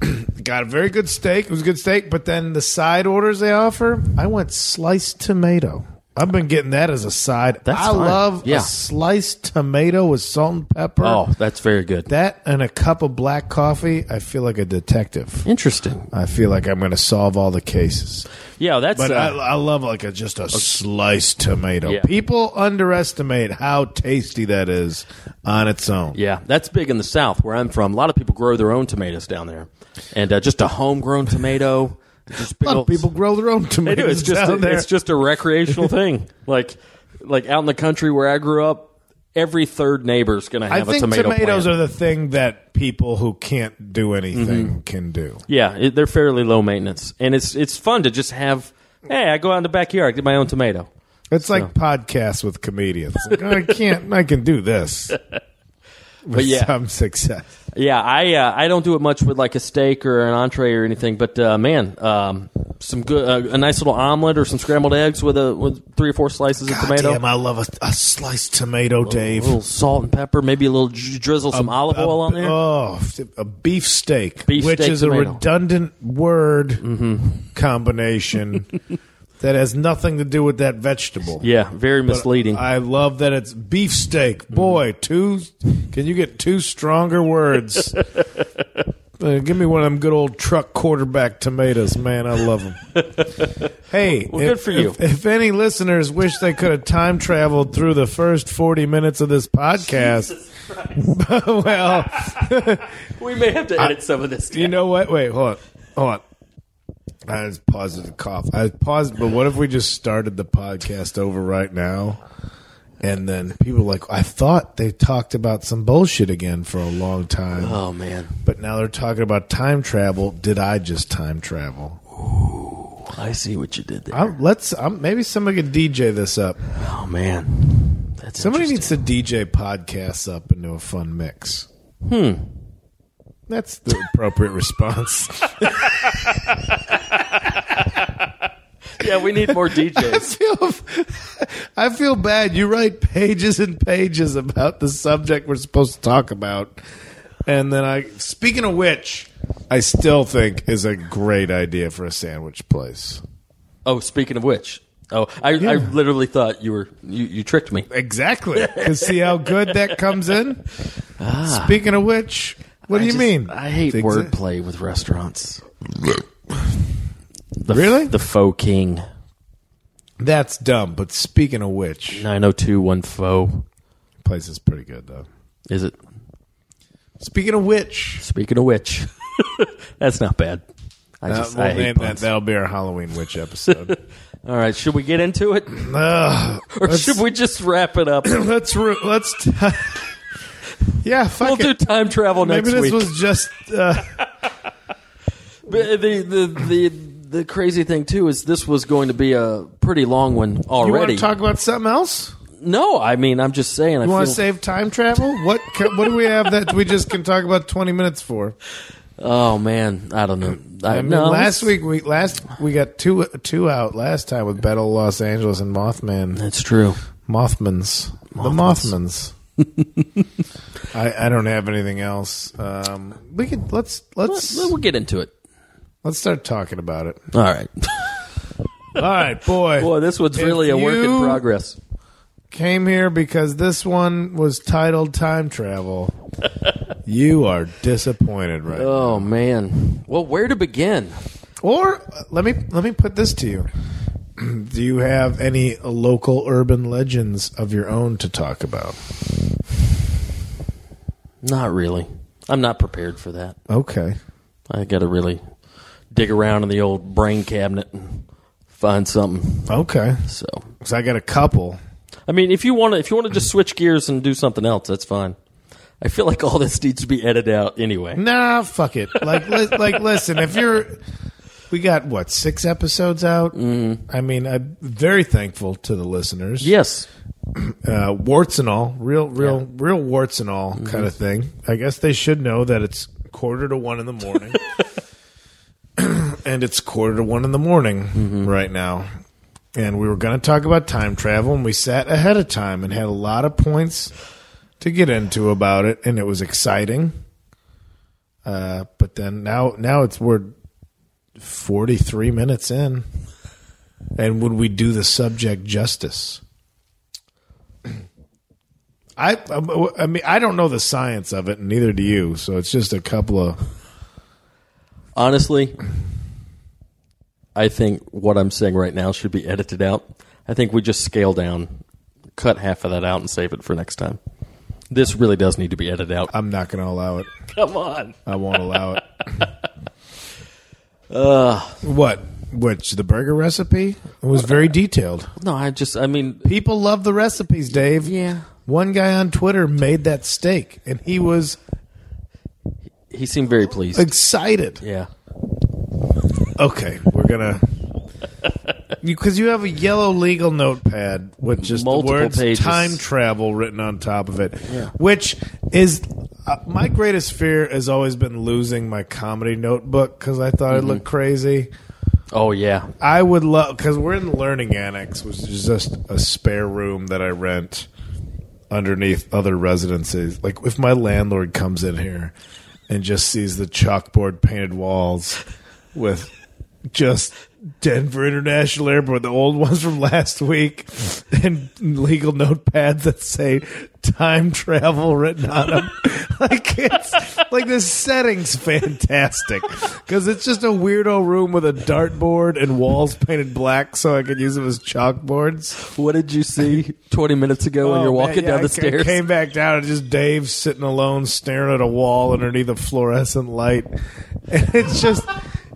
Got a very good steak. It was a good steak, but then the side orders they offer, I went sliced tomato. I've been getting that as a side. That's I fine. love Yeah. a sliced tomato with salt and pepper. Oh, that's very good. That and a cup of black coffee, I feel like a detective. Interesting. I feel like I'm going to solve all the cases. Yeah, that's. But I, uh, I love like a, just a sliced tomato. Yeah. People underestimate how tasty that is on its own. yeah, that's big in the South where I'm from. A lot of people grow their own tomatoes down there, and uh, just a homegrown tomato. Just A lot of people grow their own They tomatoes do. It's just down a, there. it's just a recreational thing. Like like out in the country where I grew up, every third neighbor's going to I have think a tomato tomatoes plant. are the thing that people who can't do anything Mm-hmm. can do. yeah, it, they're fairly low maintenance, and it's it's fun to just have Hey, I go out in the backyard, get my own tomato. It's like podcasts with comedians. Like, I can't. I can do this. With yeah. some success. Yeah, I uh, I don't do it much with like a steak or an entree or anything, but uh, man, um, some good uh, a nice little omelet or some scrambled eggs with a with three or four slices of tomato, damn, I love a, a sliced tomato, Dave. a Dave. little salt and pepper, maybe a little drizzle some olive A- oil on there. Oh, a beef steak, Beef which steak is tomato. a redundant word combination that has nothing to do with that vegetable. yeah, very misleading. I love that it's beefsteak. Boy, two. Can you get two stronger words? Uh, give me one of them good old truck quarterback tomatoes, man. I love them. Hey, Well, if, good for you. If, if any listeners wish they could have time traveled through the first forty minutes of this podcast, well, we may have to edit some of this. you know what? Wait, hold on, hold on. I was paused to cough. I paused, but what if we just started the podcast over right now? And then people are like, I thought they talked about some bullshit again for a long time, Oh man, but now they're talking about time travel. Did I just time travel? I see what you did there. i let's I'm, maybe somebody could DJ this up. oh man, that's Somebody needs to DJ podcasts up into a fun mix. Hmm. That's the appropriate response. Yeah, we need more DJs. feel, I feel bad. You write pages and pages about the subject we're supposed to talk about, and then I. Speaking of which, I still think is a great idea for a sandwich place. oh, speaking of which, oh, I, I literally thought you were you, you tricked me. Exactly. Because see how good that comes in. Ah. Speaking of which, what do I you just- mean? I hate wordplay with restaurants. The, Really? The faux king. That's dumb. But speaking of which, 9021 faux. place is pretty good though. Is it? Speaking of which, Speaking of which, that's not bad. I uh, just we'll I hate name that. puns. That'll be our Halloween witch episode. All right, should we get into it, Ugh. or should we just wrap it up? let's ru- let's. yeah, fuck we'll it. do time travel next Maybe this week. was just. Uh, But the, the the the crazy thing too is this was going to be a pretty long one you want already. to talk about something else? no, I mean I'm just saying. I You want feel, to save time travel? What ca- What do we have that we just can talk about twenty minutes for? oh man, I don't know. I, I mean, no, last week we last we got two two out last time with Battle of Los Angeles and Mothman that's true. Mothmans the Mothmans. I I don't have anything else. Um, we could let's let's We'll get into it. let's start talking about it. All right. All right, boy. Boy, this one's If really a work in you- progress. came here because this one was titled time travel. you are disappointed right now. Oh man. Well, where to begin? Or uh, let me let me put this to you. Do you have any local urban legends of your own to talk about? Not really. I'm not prepared for that. Okay. I got to really dig around in the old brain cabinet and find something. Okay. So, because I got a couple. I mean, if you want to, if you want to just switch gears and do something else, that's fine. I feel like all this needs to be edited out anyway. Nah, fuck it. Like li- like listen, if you're we got what, 6 episodes out? Mm. I mean, I'm very thankful to the listeners. Yes. uh, warts and all, real, real, real warts and all kind of thing. I guess they should know that it's quarter to one in the morning, and it's quarter to one in the morning right now. And we were going to talk about time travel, and we sat ahead of time and had a lot of points to get into about it, and it was exciting. Uh, but then now, now it's we're forty three minutes in, and would we do the subject justice? I, I mean, I don't know the science of it, and neither do you. So it's just a couple of. Honestly, I think what I'm saying right now should be edited out. I think we just scale down, cut half of that out, and save it for next time. This really does need to be edited out. I'm not going to allow it. Come on. I won't allow it. what? Which the burger recipe? It was very detailed. No, I just, I mean, People love the recipes, Dave. yeah. One guy on Twitter made that steak, and he was He seemed very pleased. excited. yeah. Okay, we're gonna. because you, have a yellow legal notepad with just Multiple the words pages. time travel written on top of it, which is uh, my greatest fear has always been losing my comedy notebook because I thought Mm-hmm. it looked crazy. Oh yeah, I would love because we're in the learning annex, which is just a spare room that I rent underneath other residences. Like if my landlord comes in here and just sees the chalkboard painted walls with just Denver International Airport, the old ones from last week, and legal notepads that say time travel written on them. like it's like the setting's fantastic because it's just a weirdo room with a dartboard and walls painted black, so I could use them as chalkboards. what did you see 20 minutes ago when Oh, you're man, walking yeah, down the ca- stairs? came back down and just Dave sitting alone, staring at a wall underneath a fluorescent light, and it's just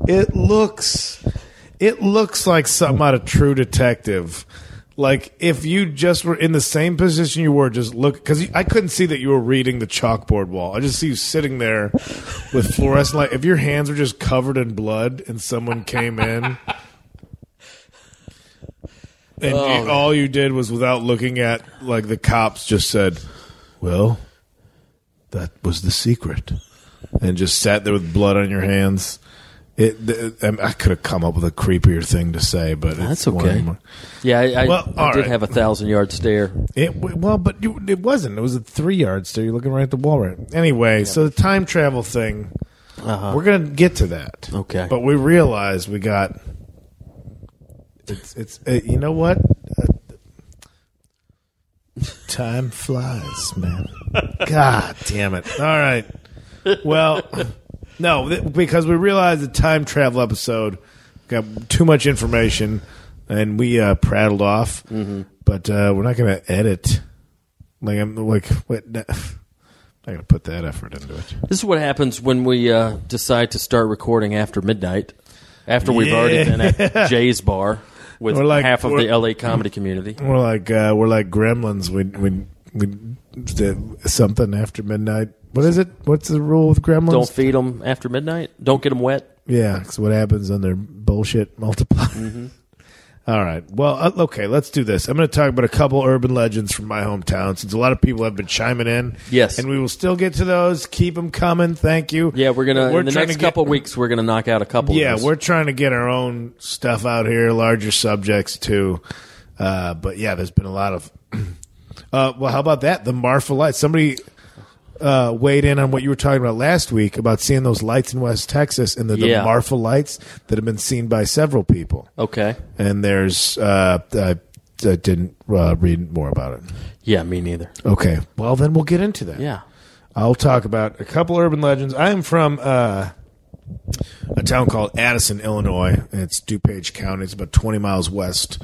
it looks it looks like something out of True Detective. Like if you just were in the same position you were, just look because I couldn't see that you were reading the chalkboard wall. I just see you sitting there with fluorescent light. If your hands were just covered in blood and someone came in. And oh, you, all you did was, without looking at, like the cops, just said, "Well, that was the secret," and just sat there with blood on your hands. It, th- I, could have come up with a creepier thing to say, but That's it's okay. yeah, I, I, Well, I all did right. have a thousand yard stare. It well, but you, it wasn't. It was a three yard stare. You're looking right at the wall, right? Anyway, so the time travel thing, we're gonna get to that. Uh-huh. Okay. but we realized we got. It's it's uh, you know what. Uh, time flies, man. God damn it! All right. Well, no, th- because we realized the time travel episode got too much information, and we uh, prattled off. Mm-hmm. But uh, we're not going to edit. Like I'm like, what? I'm not going to put that effort into it. This is what happens when we uh, decide to start recording after midnight, after we've already been at Jay's bar with We're like- half of the we're- LA comedy community. We're like uh, we're like gremlins. We we we did something after midnight. What is it? What's the rule with gremlins? Don't feed them after midnight. Don't get them wet. Yeah, so what happens when their bullshit multiplies? Mm-hmm. All right. Well, uh, okay, let's do this. I'm going to talk about a couple urban legends from my hometown since a lot of people have been chiming in. Yes. And we will still get to those. Keep them coming. Thank you. Yeah, we're gonna We're in the next to get- couple weeks we're gonna knock out a couple. Yeah, we're trying to get our own stuff out here, larger subjects too. Uh, but yeah, there's been a lot of. Uh, well, how about that? The Marfa lights. Somebody uh, weighed in on what you were talking about last week about seeing those lights in West Texas and the, the Yeah. Marfa lights that have been seen by several people. okay. And there's, uh, I, I didn't uh, read more about it. Yeah, me neither. Okay, well then we'll get into that. Yeah. I'll talk about a couple urban legends. I am from uh, a town called Addison, Illinois. It's DuPage County. It's about 20 miles west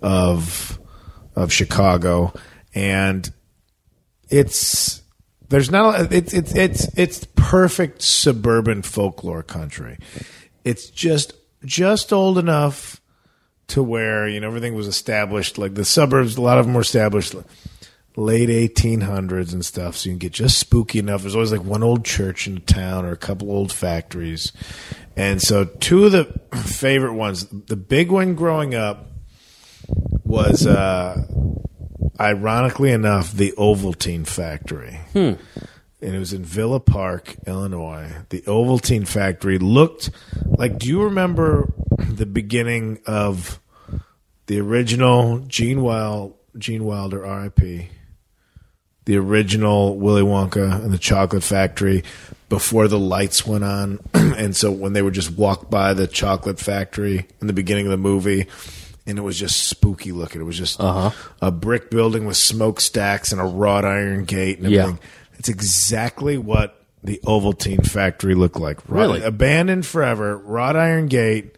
of of Chicago, and it's there's not it's it's it's it's perfect suburban folklore country. It's just just old enough to where you know everything was established. Like the suburbs, a lot of them were established late 1800s and stuff. So you can get just spooky enough. There's always like one old church in the town or a couple old factories. And so two of the favorite ones, the big one growing up was, uh, ironically enough, the Ovaltine factory. Hmm. And it was in Villa Park, Illinois. The Ovaltine factory looked like, do you remember the beginning of the original Gene Wild, Gene Wilder, R.I.P. The original Willy Wonka and the Chocolate Factory before the lights went on, and so when they would just walk by the chocolate factory in the beginning of the movie, and it was just spooky looking. It was just a brick building with smokestacks and a wrought iron gate and Yeah. everything. It's exactly what the Ovaltine factory looked like. Wrought- Really? abandoned forever, wrought iron gate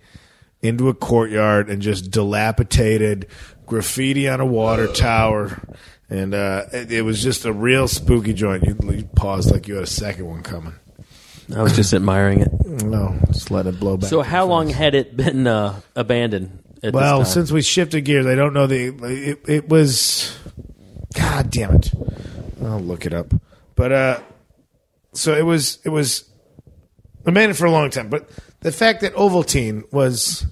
into a courtyard and just dilapidated graffiti on a water tower. And uh, it, it was just a real spooky joint. You, you paused like you had a second one coming. I was just admiring it. No, just let it blow back. So how long had it been uh, abandoned? At Well, this time? since we shifted gears, I don't know the. It, it was. God damn it! I'll look it up. But uh, so it was. It was I made it for a long time. But the fact that Ovaltine was.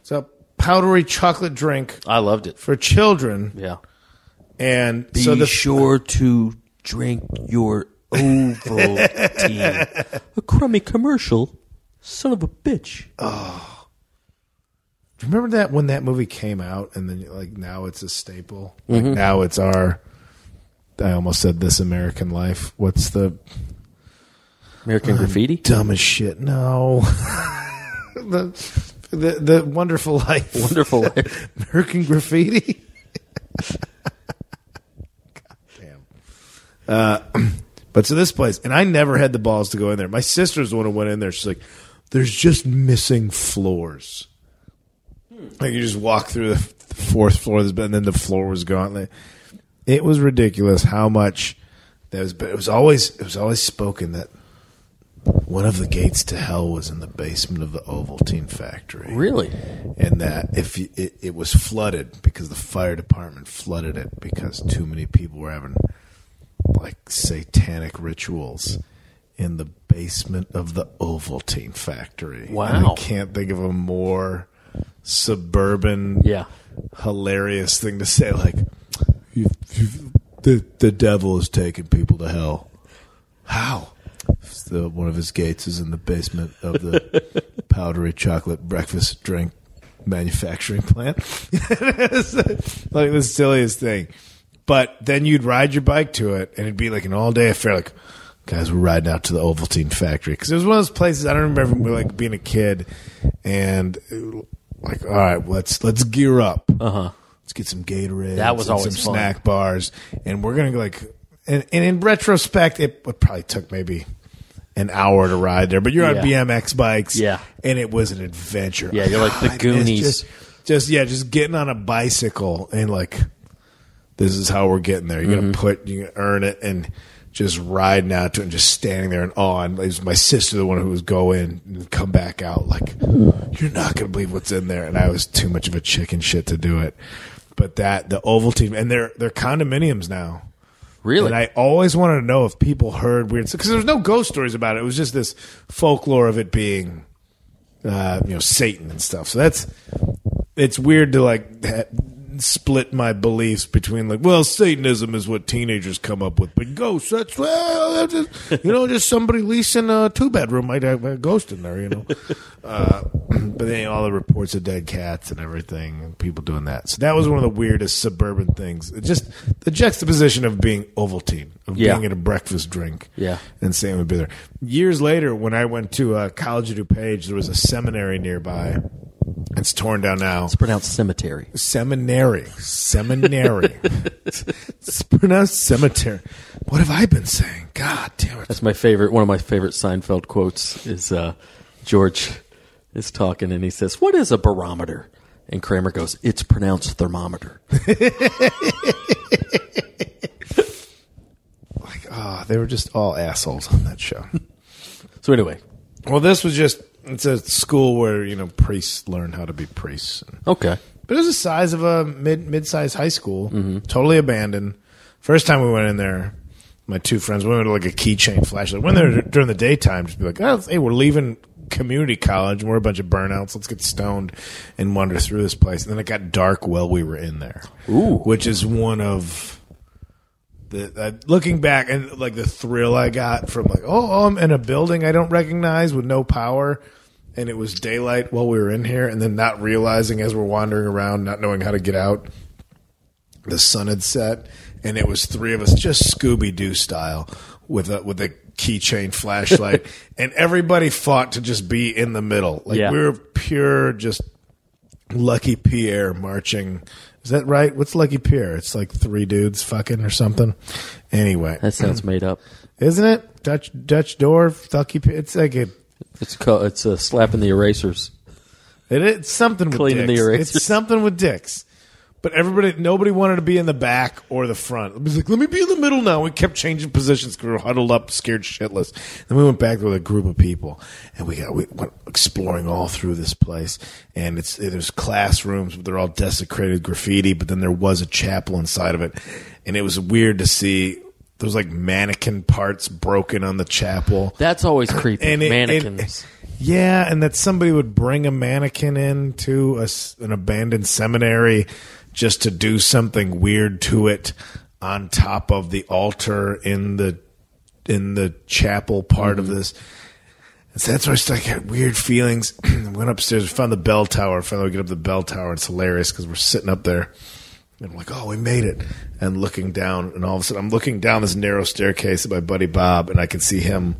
it's a powdery chocolate drink I loved it. for children, Yeah. and Be so the sure to drink your Ovaltine. a crummy commercial. Son of a bitch. Remember that when that movie came out, and then like now it's a staple. Like now it's our. I almost said this American Life. What's the American Graffiti. dumb as shit? No, the, the the Wonderful Life. Wonderful life. American Graffiti. God Damn. Uh, but so this place, and I never had the balls to go in there. My sister's the one who went in there. She's like, "There's just missing floors." Hmm. Like you just walk through the fourth floor, and then the floor was gone. Like, It was ridiculous how much there was. But it was always it was always spoken that one of the gates to hell was in the basement of the Ovaltine factory Really? and that if you, it, it was flooded because the fire department flooded it because too many people were having like satanic rituals in the basement of the Ovaltine factory. Wow. And I can't think of a more suburban, Yeah. hilarious thing to say. Like, you, you, the the devil is taking people to hell. How? The, one of his gates is in the basement of the powdery chocolate breakfast drink manufacturing plant. Like the silliest thing. But then you'd ride your bike to it, and it'd be like an all day affair. Like, guys, we're riding out to the Ovaltine factory because it was one of those places I don't remember like being a kid, and like, all right, let's let's gear up. Uh huh. Let's get some Gatorade. That was and always some fun. snack bars, and we're gonna go like. And, and in retrospect, it, probably took maybe an hour to ride there, but you're on Yeah. BMX bikes, Yeah. and it was an adventure. Yeah, you're like the I miss Goonies. Just, just yeah, just getting on a bicycle and like, this is how we're getting there. You're Mm-hmm. gonna put, you earn it, and just riding out to it and just standing there in awe. And it was my sister, the one who was go in and come back out like, you're not gonna believe what's in there. And I was too much of a chicken shit to do it. But that the Ovaltine and they're they're condominiums now. Really? And I always wanted to know if people heard weird because there was no ghost stories about it. It was just this folklore of it being, uh, you know, Satan and stuff. So that's it's weird to like ha- split my beliefs between like, well, Satanism is what teenagers come up with, but ghosts that's well, that's just, you know, just somebody leasing a two bedroom might have a ghost in there, you know. Uh, but then all the reports of dead cats and everything, and people doing that. So that was one of the weirdest suburban things. It just the juxtaposition of being Ovaltine, of Yeah. being at a breakfast drink, Yeah. and Sam would be there. Years later, when I went to uh, College of DuPage, there was a seminary nearby. It's torn down now. it's pronounced cemetery. Seminary, seminary. it's pronounced cemetery. What have I been saying? God damn it! That's my favorite. One of my favorite Seinfeld quotes is uh, George is talking and he says, "What is a barometer?" And Kramer goes, "It's pronounced thermometer." Like, oh, they were just all assholes on that show. So anyway, well, this was just. It's a school where you know priests learn how to be priests. okay, But it was the size of a mid mid sized high school, totally abandoned. First time we went in there, my two friends we went to like a keychain flashlight. When they're during the daytime, just be like, oh, hey, we're leaving community college. and We're a bunch of burnouts. Let's get stoned and wander through this place. And then it got dark while we were in there, Ooh. which is one of the uh, looking back and like the thrill I got from like, oh, oh, I'm in a building I don't recognize with no power. And it was daylight while we were in here, and then not realizing as we're wandering around, not knowing how to get out, the sun had set, and it was three of us, just Scooby Doo style, with a with a keychain flashlight, and everybody fought to just be in the middle. Like Yeah. we were pure, just Lucky Pierre marching. Is that right? What's Lucky Pierre? It's like three dudes fucking or something. Anyway, that sounds made up. isn't it Dutch Dutch door? Lucky. It's like a It's co- it's a slap in the erasers. It, it's something with Cleaning dicks. the erasers. It's something with dicks. But everybody, nobody wanted to be in the back or the front. It was like, let me be in the middle now. We kept changing positions we were huddled up, scared shitless. Then we went back with a group of people, and we got we went exploring all through this place. And it's there's classrooms, but they're all desecrated graffiti. But then there was a chapel inside of it, and it was weird to see. There was like mannequin parts broken on the chapel That's always creepy. and it, Mannequins. Yeah, and that somebody would bring a mannequin in to a an abandoned seminary just to do something weird to it on top of the altar in the in the chapel part of mm-hmm. this. And so that's where I started getting weird feelings. Went upstairs, we found the bell tower. Finally, we get up the bell tower. It's hilarious because we're sitting up there. And I'm like, oh, we made it. And looking down, and all of a sudden, I'm looking down this narrow staircase at my buddy Bob, and I can see him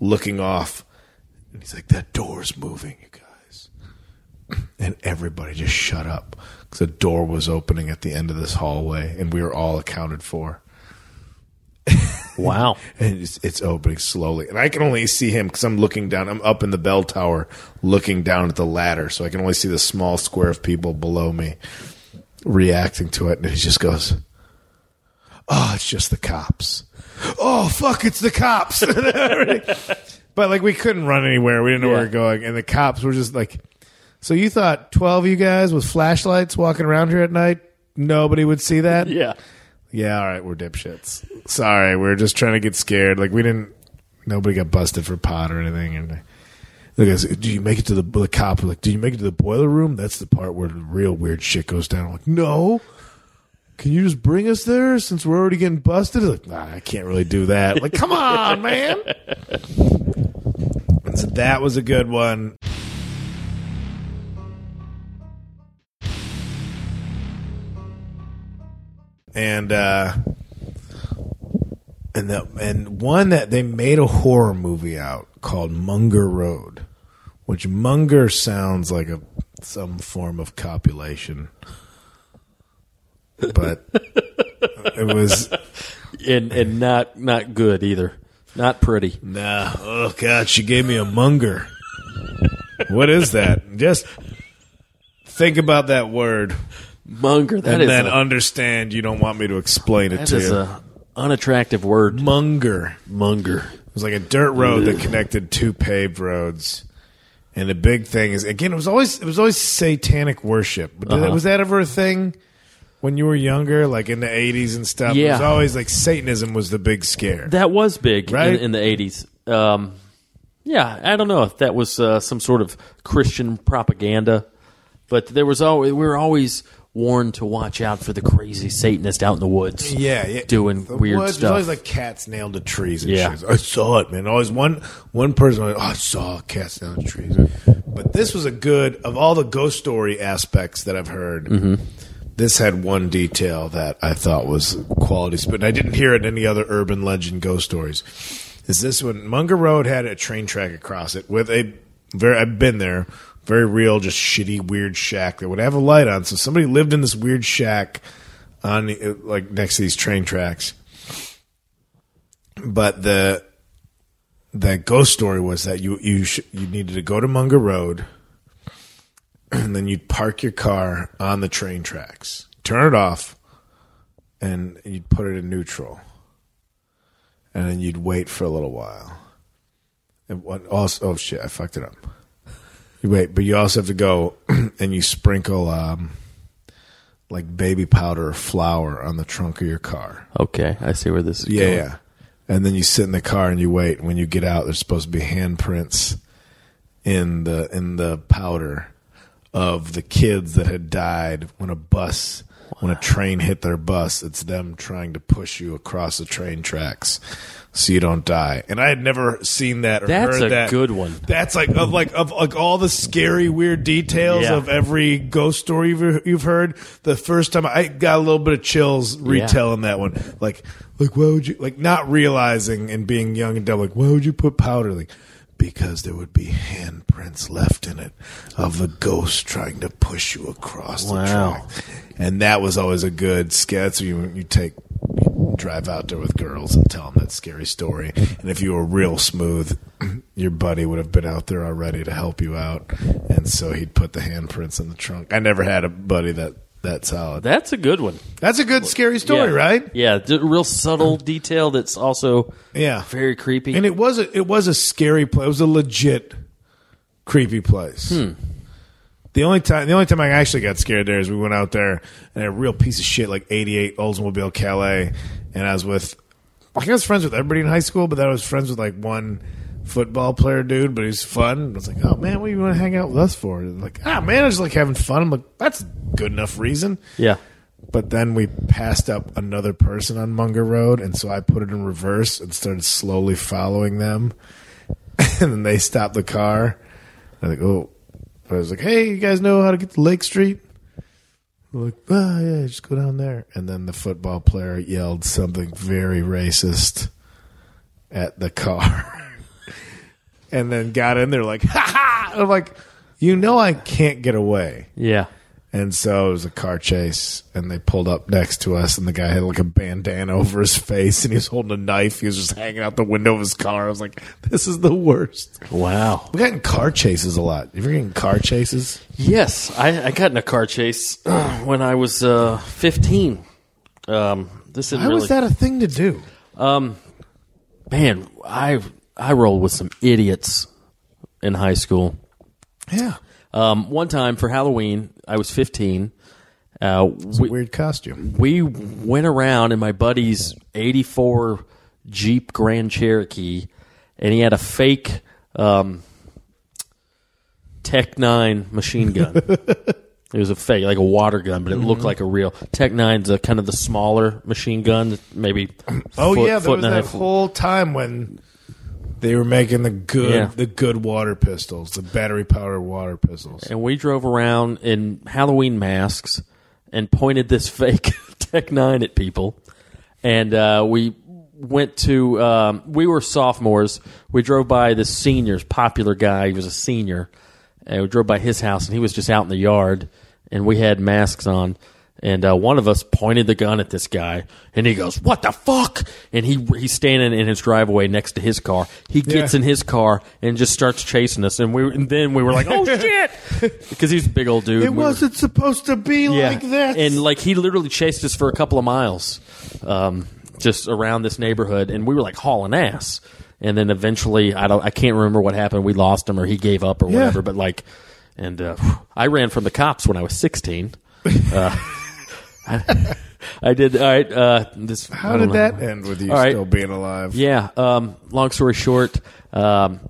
looking off. And he's like, that door's moving, you guys. And everybody just shut up because a door was opening at the end of this hallway, and we were all accounted for. Wow. And it's, it's opening slowly. And I can only see him because I'm looking down. I'm up in the bell tower looking down at the ladder. So I can only see the small square of people below me reacting to it. And he just goes, Oh, it's just the cops. Oh, fuck, it's the cops. but like we couldn't run anywhere. We didn't know where we were going. And the cops were just like, So you thought 12 of you guys with flashlights walking around here at night? Nobody would see that? Yeah. Yeah, all right, we're dipshits. Sorry, we're just trying to get scared. Like we didn't. Nobody got busted for pot or anything. And I said, do you make it to the the cop? Like, did you make it to the boiler room? That's the part where the real weird shit goes down. I'm like, no. Can you just bring us there since we're already getting busted? Like, nah, I can't really do that. Like, come on, man. And so that was a good one. and uh and the and one that they made a horror movie out called Munger Road, which Munger sounds like a some form of copulation, but it was And and not not good either. Not pretty. nah. Oh God, she gave me a Munger. What is that? Just think about that word Munger. That and is then a, understand. You don't want me to explain it that to is you. a unattractive word. Munger. Munger. It was like a dirt road that connected two paved roads. And the big thing is again, it was always it was always satanic worship. But did- Uh-huh. was that ever a thing when you were younger, like in the eighties and stuff? It was Yeah. always like Satanism was the big scare. That was big Right? in, in the eighties. Um, yeah, I don't know if that was uh, some sort of Christian propaganda, but there was always we were always warned to watch out for the crazy Satanist out in the woods. Yeah, yeah. doing The weird woods, There's stuff. always like cats nailed to trees and Yeah. shit. I saw it, man. Always one one person went, oh, I saw cats nailed to trees. But this was a good of all the ghost story aspects that I've heard. Mm-hmm. This had one detail that I thought was quality, but I didn't hear it in any other urban legend ghost stories. Is this one? Munger Road had a train track across it with a very. I've been there. Very real, just shitty, weird shack that would have a light on. So somebody lived in this weird shack on like next to these train tracks. But the the ghost story was that you you sh- you needed to go to Munger Road, and then you'd park your car on the train tracks, turn it off, and you'd put it in neutral, and then you'd wait for a little while. And what oh, also? Oh shit! I fucked it up. Wait, but you also have to go and you sprinkle um, like baby powder or flour on the trunk of your car. okay, I see where this is Yeah, going. yeah. And then you sit in the car and you wait. When you get out, there's supposed to be handprints in the in the powder of the kids that had died when a bus when a train hit their bus. It's them trying to push you across the train tracks so you don't die. And I had never seen that or That's heard a that. good one. That's like of like of like all the scary weird details Yeah. of every ghost story you've, you've heard. The first time I got a little bit of chills retelling that one. Like like why would you like not realizing and being young and dumb like why would you put powder like because there would be handprints left in it of the ghost trying to push you across the Wow. track. And that was always a good sketch. You you take drive out there with girls and tell them that scary story. And if you were real smooth, your buddy would have been out there already to help you out. And so he'd put the handprints in the trunk. I never had a buddy that that solid. That's a good one. That's a good scary story, yeah. right? Yeah, real subtle detail that's also Yeah. very creepy. And it was a it was a scary place. It was a legit creepy place. Hmm. The only time the only time I actually got scared there is we went out there and a real piece of shit like eighty eight Oldsmobile Calais, and I was with I think I was friends with everybody in high school, but then I was friends with like one football player dude, but he's fun. I was like, oh man, what do you want to hang out with us for? And like, ah man, I just like having fun. I'm like, that's a good enough reason. Yeah. But then we passed up another person on Munger Road, and so I put it in reverse and started slowly following them. and then they stopped the car. I was like, oh, I was like, hey, you guys know how to get to Lake Street? They're like, ah, yeah, just go down there. And then the football player yelled something very racist at the car, and then got in there like, ha ha! I'm like, you know, I can't get away. Yeah. And so it was a car chase, and they pulled up next to us, and the guy had like a bandana over his face, and he was holding a knife. He was just hanging out the window of his car. I was like, "This is the worst." Wow. We got in car chases a lot. You ever get in car chases? Yes, I, I got in a car chase when I was uh, 15. Um, this is Why really was that a thing to do? Um, man. I I rolled with some idiots in high school. Yeah, Um, one time for Halloween, I was 15. Uh, we, weird costume. we went around in my buddy's 84 Jeep Grand Cherokee, and he had a fake um, Tech 9 machine gun. it was a fake, like a water gun, but it looked like a real. Tech 9's a kind of the smaller machine gun, maybe. Oh foot- yeah, there was that whole time when they were making the good, Yeah. the good water pistols, the battery powered water pistols. and we drove around in Halloween masks and pointed this fake Tech Nine at people. And uh, we went to um, we were sophomores. We drove by this senior's popular guy. He was a senior, and we drove by his house, and he was just out in the yard, and we had masks on. And uh, one of us pointed the gun at this guy, and he goes, "What the fuck?" And he he's standing in his driveway next to his car. He gets Yeah. in his car and just starts chasing us. And we and then we were like, "Oh shit!" Because he's a big old dude. It We wasn't supposed to be yeah. like this. And like he literally chased us for a couple of miles, um, just around this neighborhood, and we were like hauling ass. And then eventually, I don't, I can't remember what happened. We lost him, or he gave up, or Yeah. whatever. But like, and uh, I ran from the cops when I was sixteen. Uh, I, I did. All right. Uh, this. How did know. that end with you All right. still being alive? Yeah. Um, long story short, um,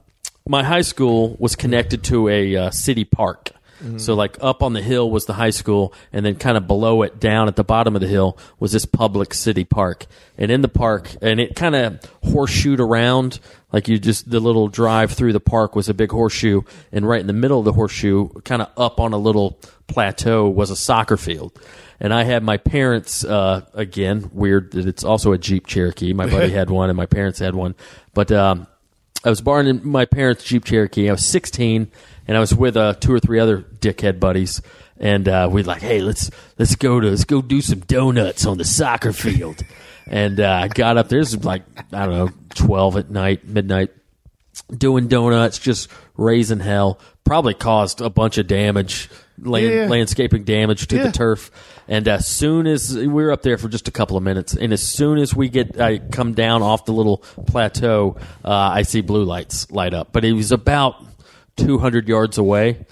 my high school was connected to a uh, city park. So, like up on the hill was the high school, and then kind of below it, down at the bottom of the hill, was this public city park. And in the park, and it kind of horseshoed around, like you just the little drive through the park was a big horseshoe, and right in the middle of the horseshoe, kind of up on a little plateau, was a soccer field. And I had my parents, uh, again, weird that it's also a Jeep Cherokee. My buddy had one, and my parents had one. But um, I was born in my parents' Jeep Cherokee. I was 16, and I was with uh, two or three other dickhead buddies. And uh, we like, hey, let's let's go to let's go do some donuts on the soccer field. and uh, I got up there. This was like I don't know, 12 at night, midnight doing donuts, just raising hell. Probably caused a bunch of damage, land, Yeah. landscaping damage to Yeah. the turf. And as soon as we were up there for just a couple of minutes, and as soon as we get, I come down off the little plateau, uh, I see blue lights light up. But it was about 200 yards away,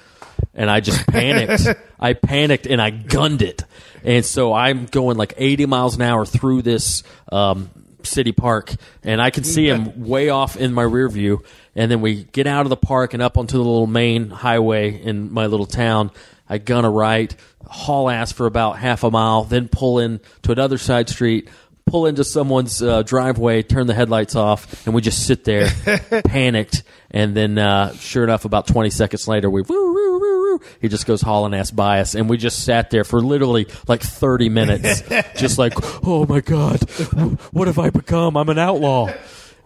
and I just panicked. I panicked and I gunned it. And so I'm going like 80 miles an hour through this um, city park, and I can see him way off in my rear view. And then we get out of the park and up onto the little main highway in my little town. I gun a right, haul ass for about half a mile, then pull in to another side street, pull into someone's uh, driveway, turn the headlights off, and we just sit there, panicked. And then, uh, sure enough, about 20 seconds later, we woo, woo, woo. He just goes hauling ass by us, and we just sat there for literally like 30 minutes, just like, oh my God, what have I become? I'm an outlaw.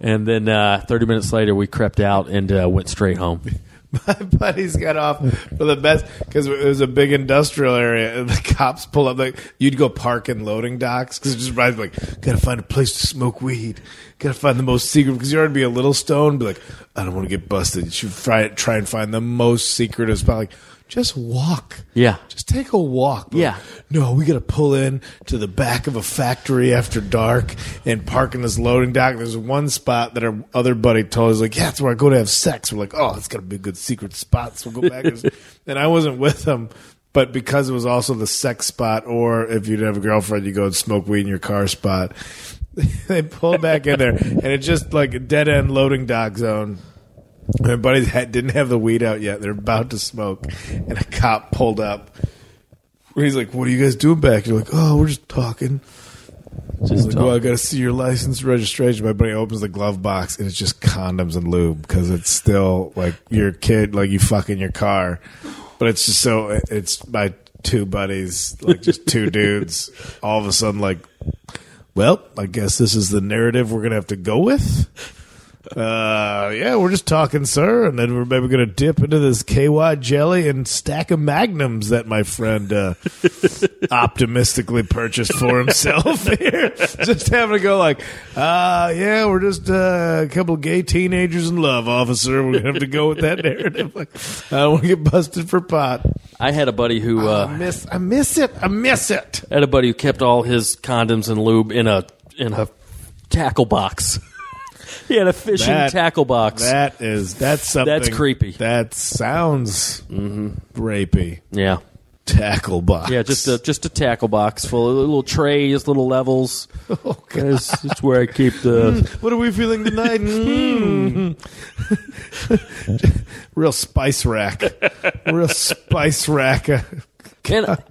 And then uh, 30 minutes later, we crept out and uh, went straight home. My buddies got off for the best because it was a big industrial area, and the cops pull up. Like you'd go park in loading docks because just like, gotta find a place to smoke weed. Gotta find the most secret because you're gonna be a little stoned. Be like, I don't want to get busted. You should try try and find the most secretive spot. Like, just walk. Yeah. Just take a walk. Yeah. No, we got to pull in to the back of a factory after dark and park in this loading dock. There's one spot that our other buddy told us, like, yeah, that's where I go to have sex. We're like, oh, it's got to be a good secret spot. So we'll go back. and I wasn't with him, but because it was also the sex spot, or if you'd have a girlfriend, you go and smoke weed in your car spot. they pulled back in there, and it's just like a dead end loading dock zone. My buddies had, didn't have the weed out yet. They're about to smoke, and a cop pulled up. He's like, "What are you guys doing back?" You're like, "Oh, we're just talking." Just like, "Well, I got to see your license registration." My buddy opens the glove box, and it's just condoms and lube because it's still like your kid, like you fuck in your car, but it's just so. It's my two buddies, like just two dudes. All of a sudden, like, well, I guess this is the narrative we're gonna have to go with. Uh, yeah, we're just talking, sir, and then we're maybe going to dip into this KY jelly and stack of magnums that my friend uh, optimistically purchased for himself here. just having to go like, uh, yeah, we're just uh, a couple of gay teenagers in love, officer. We're going to have to go with that narrative. Like, I don't want to get busted for pot. I had a buddy who I uh, miss, I miss it. I miss it. had a buddy who kept all his condoms and lube in a in a tackle box. He had a fishing That- tackle box. That is that's something That's creepy. That sounds rapey. yeah, Tackle box. yeah, just a just a tackle box full of little trays, little levels. Oh, That's, that's where I keep the. What are we feeling tonight? Mm. Real spice rack. Real spice rack. And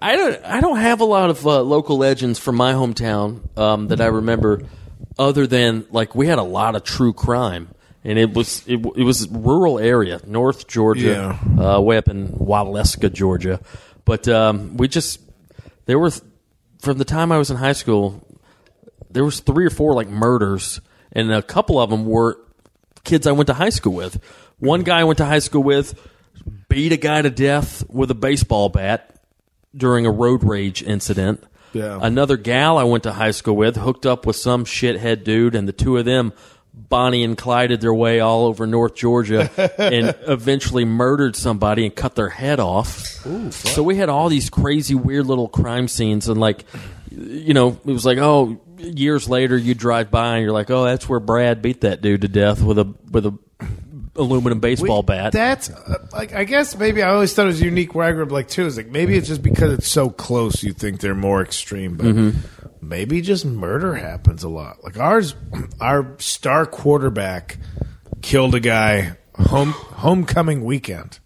I don't, I don't have a lot of uh, local legends from my hometown um, that I remember, other than like we had a lot of true crime, and it was it, it was rural area, North Georgia, uh, way up in Waleska, Georgia. But um, we just there were from the time I was in high school, there was three or four like murders, and a couple of them were kids I went to high school with. One guy I went to high school with beat a guy to death with a baseball bat during a road rage incident. Yeah. Another gal I went to high school with hooked up with some shithead dude, and the two of them, Bonnie and Clyded their way all over North Georgia and eventually murdered somebody and cut their head off. so we had all these crazy, weird little crime scenes, and like, you know, it was like, oh, years later you drive by and you're like, oh, that's where Brad beat that dude to death with a with a aluminum baseball bat. That's uh, like I guess maybe I always thought it was unique where I grew up. Like too is like maybe it's just because it's so close you think they're more extreme, but Mm-hmm. maybe just murder happens a lot. Like ours, our star quarterback killed a guy home homecoming weekend.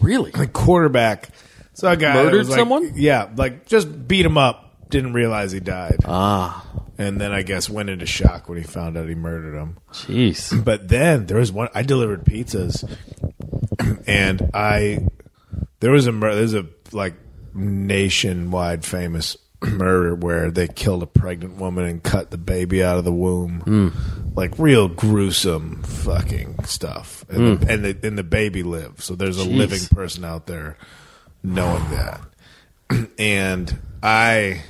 really? Like quarterback, so a guy Murdered like- someone? Yeah, like just beat him up. Didn't realize he died, Ah, and then I guess went into shock when he found out he murdered him. jeez. But then there was one. I delivered pizzas, and I there was a there's a like nationwide famous murder where they killed a pregnant woman and cut the baby out of the womb, like real gruesome fucking stuff. And, the, and the and the baby lived. So there's a Jeez. living person out there knowing that. and I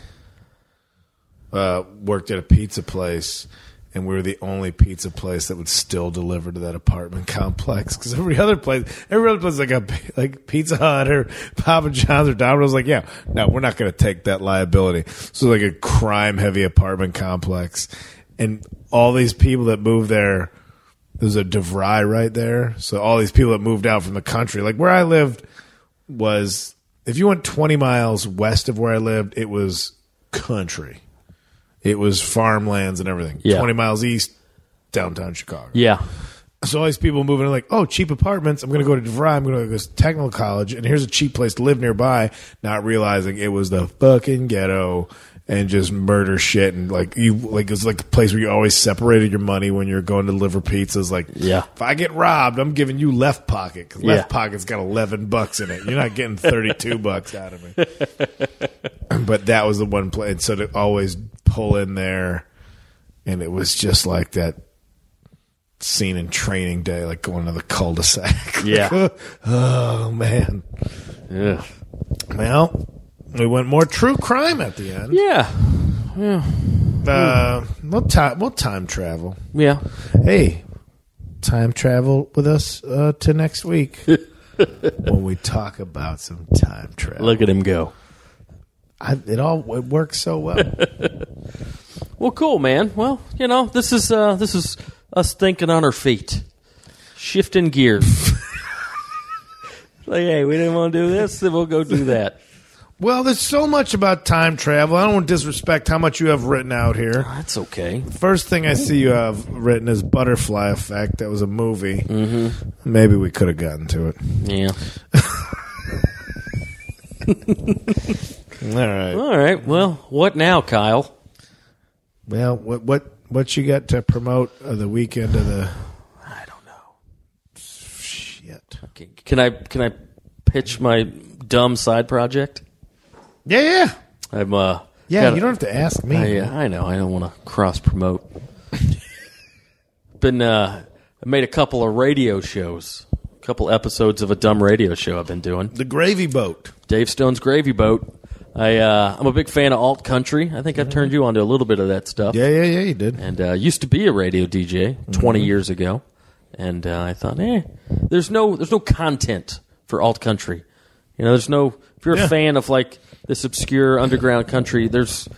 uh, worked at a pizza place, and we were the only pizza place that would still deliver to that apartment complex. Because every other place, every other place like a like Pizza Hut or Papa John's or Domino's, like yeah, no, we're not going to take that liability. So like a crime heavy apartment complex, and all these people that moved there. There's a DeVry right there. So all these people that moved out from the country, like where I lived, was if you went 20 miles west of where I lived, it was country. It was farmlands and everything. Yeah. 20 miles east, downtown Chicago. Yeah. So all these people moving in like, oh, cheap apartments. I'm going to go to DeVry. I'm going to go to technical college, and here's a cheap place to live nearby. Not realizing it was the fucking ghetto and just murder shit and like you like it's like a place where you always separated your money when you're going to deliver pizzas. Like, Yeah. if I get robbed, I'm giving you left pocket because left Yeah. pocket's got 11 bucks in it. You're not getting 32 bucks out of me. but that was the one play. And so to always pull in there, and it was just like that scene in Training Day, like going to the cul-de-sac. Yeah. oh man. Yeah. Well, we went more true crime at the end. Yeah. Yeah. Uh, we'll time we'll time travel. Yeah. Hey, time travel with us uh, to next week when we talk about some time travel. Look at him go. I, it all it works so well. Well, cool, man. Well, you know, this is uh, this is us thinking on our feet, shifting gears. like, hey, we didn't want to do this, then we'll go do that. Well, there's so much about time travel. I don't want to disrespect how much you have written out here. That's okay. First thing I see you have written is Butterfly Effect. That was a movie. Mm-hmm. Maybe we could have gotten to it. Yeah. All right. All right. Well, what now, Kyle? Well, what what what you got to promote of the weekend of the I don't know. shit? Okay, Can I can I pitch my dumb side project? Yeah, yeah, I'm uh yeah. got a- you don't have to ask me. I, uh, I know. I don't want to cross promote. been uh, I made a couple of radio shows, a couple episodes of a dumb radio show I've been doing. the Gravy Boat. Dave Stone's Gravy Boat. I uh, I'm a big fan of alt country. I think I turned you on to a little bit of that stuff. Yeah, yeah, yeah. You did. And uh, used to be a radio DJ 20 Mm-hmm. years ago, and uh, I thought, eh, there's no there's no content for alt country. You know, there's no if you're Yeah. a fan of like this obscure underground country, there's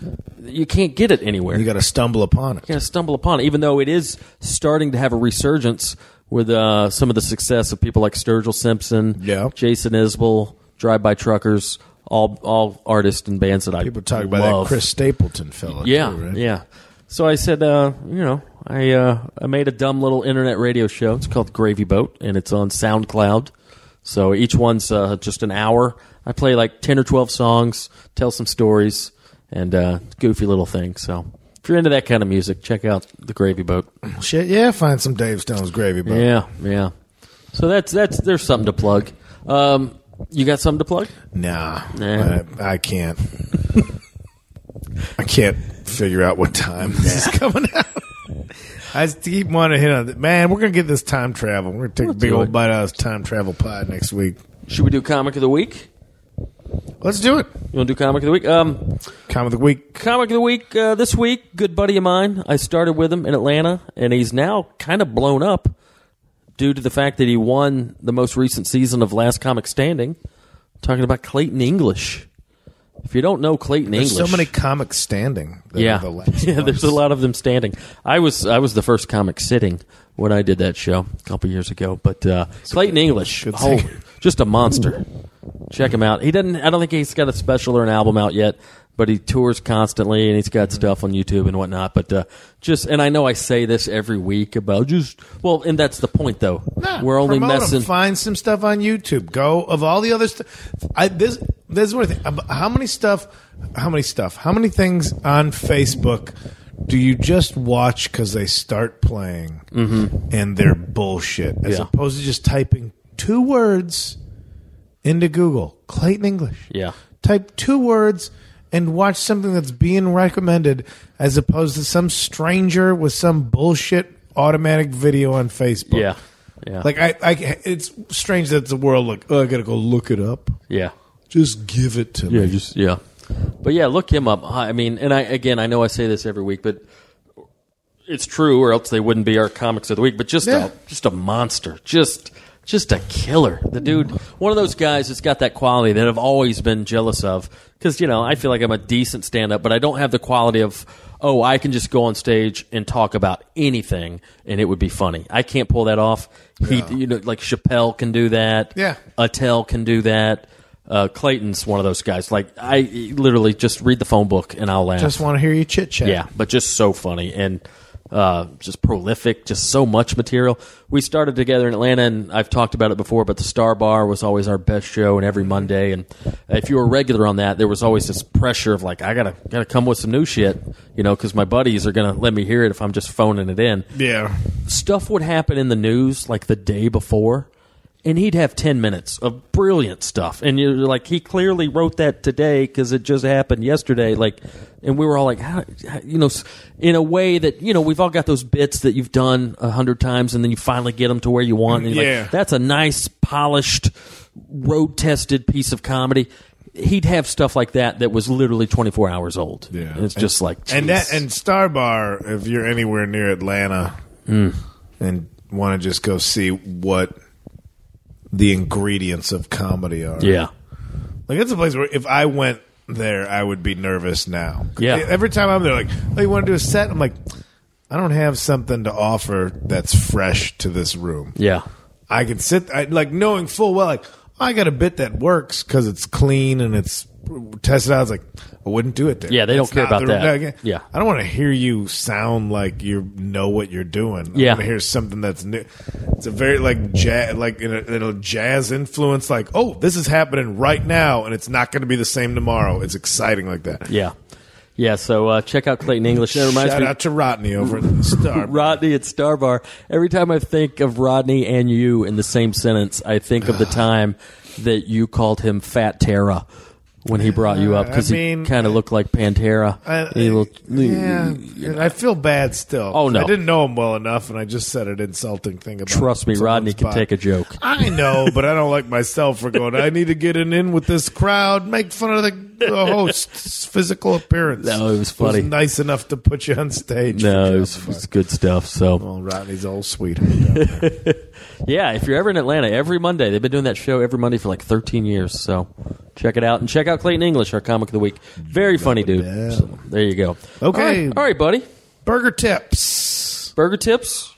you can't get it anywhere. You got to stumble upon it. kind of stumble upon it, even though it is starting to have a resurgence with uh, some of the success of people like Sturgill Simpson, Yeah. Jason Isbell, Drive By Truckers, all all artists and bands that I People talk about that. Chris Stapleton fella. Yeah, too, right? yeah. So I said, uh, you know, I uh, I made a dumb little internet radio show. It's called Gravy Boat, and it's on SoundCloud. So each one's uh, just an hour. I play like ten or twelve songs, tell some stories, and uh, goofy little things. So if you're into that kind of music, check out the Gravy Boat. Shit, yeah. Find some Dave Stone's Gravy Boat. Yeah, yeah. So that's that's there's something to plug. Um, you got something to plug? Nah, Nah. I, I can't. I can't figure out what time this is coming out. I just keep wanting to hit on it. Man, we're gonna get this time travel. We're gonna take a big do old it. bite out of this time travel pod next week. Should we do comic of the week? Let's do it. You want to do comic of the week? Um, Comment of the week. Comic of the week uh, this week, good buddy of mine. I started with him in Atlanta, and he's now kind of blown up due to the fact that he won the most recent season of Last Comic Standing. talking about Clayton English. If you don't know Clayton English. There's English, so many comics standing. yeah, the yeah. There's a lot of them standing. I was I was the first comic sitting when I did that show a couple years ago. But uh, Clayton English, good oh, just a monster. Check him out. He doesn't. I don't think he's got a special or an album out yet, but he tours constantly and he's got stuff on YouTube and whatnot. But uh, just and I know I say this every week about just well, and that's the point though. Nah, We're only promote 'em. messing. Find some stuff on YouTube. Go of all the other stuff. I this this is what I think. How many stuff? How many stuff? How many things on Facebook do you just watch because they start playing and they're bullshit, as Mm-hmm. Yeah. opposed to just typing two words into Google, Clayton English. Yeah. Type two words and watch something that's being recommended, as opposed to some stranger with some bullshit automatic video on Facebook. Yeah, yeah, Like I, I, it's strange that the world like, oh, I gotta go look it up. yeah. Just give it to Yeah, me. just yeah. But yeah, look him up. I mean, and I again, I know I say this every week, but it's true, or else they wouldn't be our comics of the week. But just Yeah. a just a monster, just just a killer. The dude, one of those guys that's got that quality that I've always been jealous of. Because you know, I feel like I'm a decent stand up, but I don't have the quality of oh, I can just go on stage and talk about anything and it would be funny. I can't pull that off. He, you know, like Chappelle can do that. Yeah. Attell can do that. Uh, Clayton's one of those guys. Like I literally just read the phone book and I'll laugh. Just want to hear you chit chat. yeah, but just so funny and uh, just prolific. Just so much material. We started together in Atlanta, and I've talked about it before. But the Star Bar was always our best show, and every Monday. And if you were regular on that, there was always this pressure of like, I gotta gotta come with some new shit, you know, because my buddies are gonna let me hear it if I'm just phoning it in yeah. stuff would happen in the news like the day before and he'd have 10 minutes of brilliant stuff and you're like he clearly wrote that today because it just happened yesterday like and we were all like how, you know in a way that you know we've all got those bits that you've done a hundred times and then you finally get them to where you want and you're Yeah. like that's a nice polished road tested piece of comedy he'd have stuff like that that was literally 24 hours old Yeah. and it's just like And that and Star Bar, if you're anywhere near Atlanta Hmm. and want to just go see what the ingredients of comedy are. yeah Like that's a place where if I went there, I would be nervous now. Yeah. Every time I'm there, like, oh, you want to do a set? I'm like, I don't have something to offer that's fresh to this room. yeah I can sit, I, like, knowing full well, like, oh, I got a bit that works because it's clean and it's tested out. I was like, I wouldn't do it. There. Yeah, they don't That's care about that. Yeah. I don't want to hear you sound like you know what you're doing. I Yeah. want to hear something that's new. It's a very like jazz, like in a, in a jazz influence. Like, oh, this is happening right now, and it's not going to be the same tomorrow. It's exciting like that. Yeah. Yeah, so uh, check out Clayton English. That reminds Shout me, out to Rodney over at the Star. Rodney at Star Bar. Every time I think of Rodney and you in the same sentence, I think of the time that you called him Fat Terra when he brought you up I because he kind of looked like Pantera. I, He looked- yeah, and I feel bad still. Oh, no. I didn't know him well enough, and I just said an insulting thing about. Trust me, Rodney can take a joke. I know, but I don't like myself for going. I need to get in, in with this crowd, make fun of the, the host's physical appearance. No, it was funny. nice enough to put you on stage. No, it was, it was good stuff. So Well, Rodney's old sweetheart. yeah, if you're ever in Atlanta, every Monday they've been doing that show every Monday for like 13 years. So check it out and check out Clayton English, our comic of the week. Very funny dude. So, there you go. Okay. all right, all right, buddy. Burger tips. Burger tips.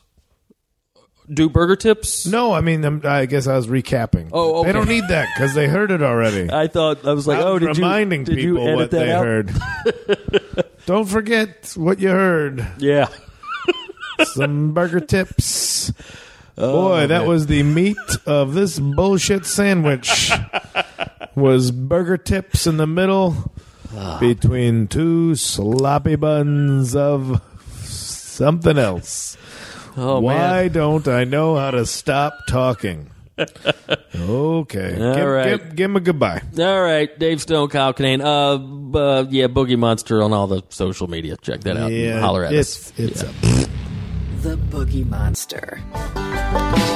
Do burger tips? No, I mean, I'm, I guess I was recapping. Oh, they don't need that because they heard it already. I thought I was like, oh, was did you reminding did you people edit what that they out? heard. don't forget what you heard. Yeah. Some burger tips. Oh, Boy, that was the meat of this bullshit sandwich. was burger tips in the middle Ah. between two sloppy buns of something else. Oh Why man. don't I know how to stop talking? Okay. All give, right. give, give him a goodbye. All right, Dave Stone, Kyle Kinane. Uh, uh, yeah, Boogie Monster on all the social media. Check that out. Yeah, Holler at it's, us. It's Yeah. a The Boogie Monster. Bye.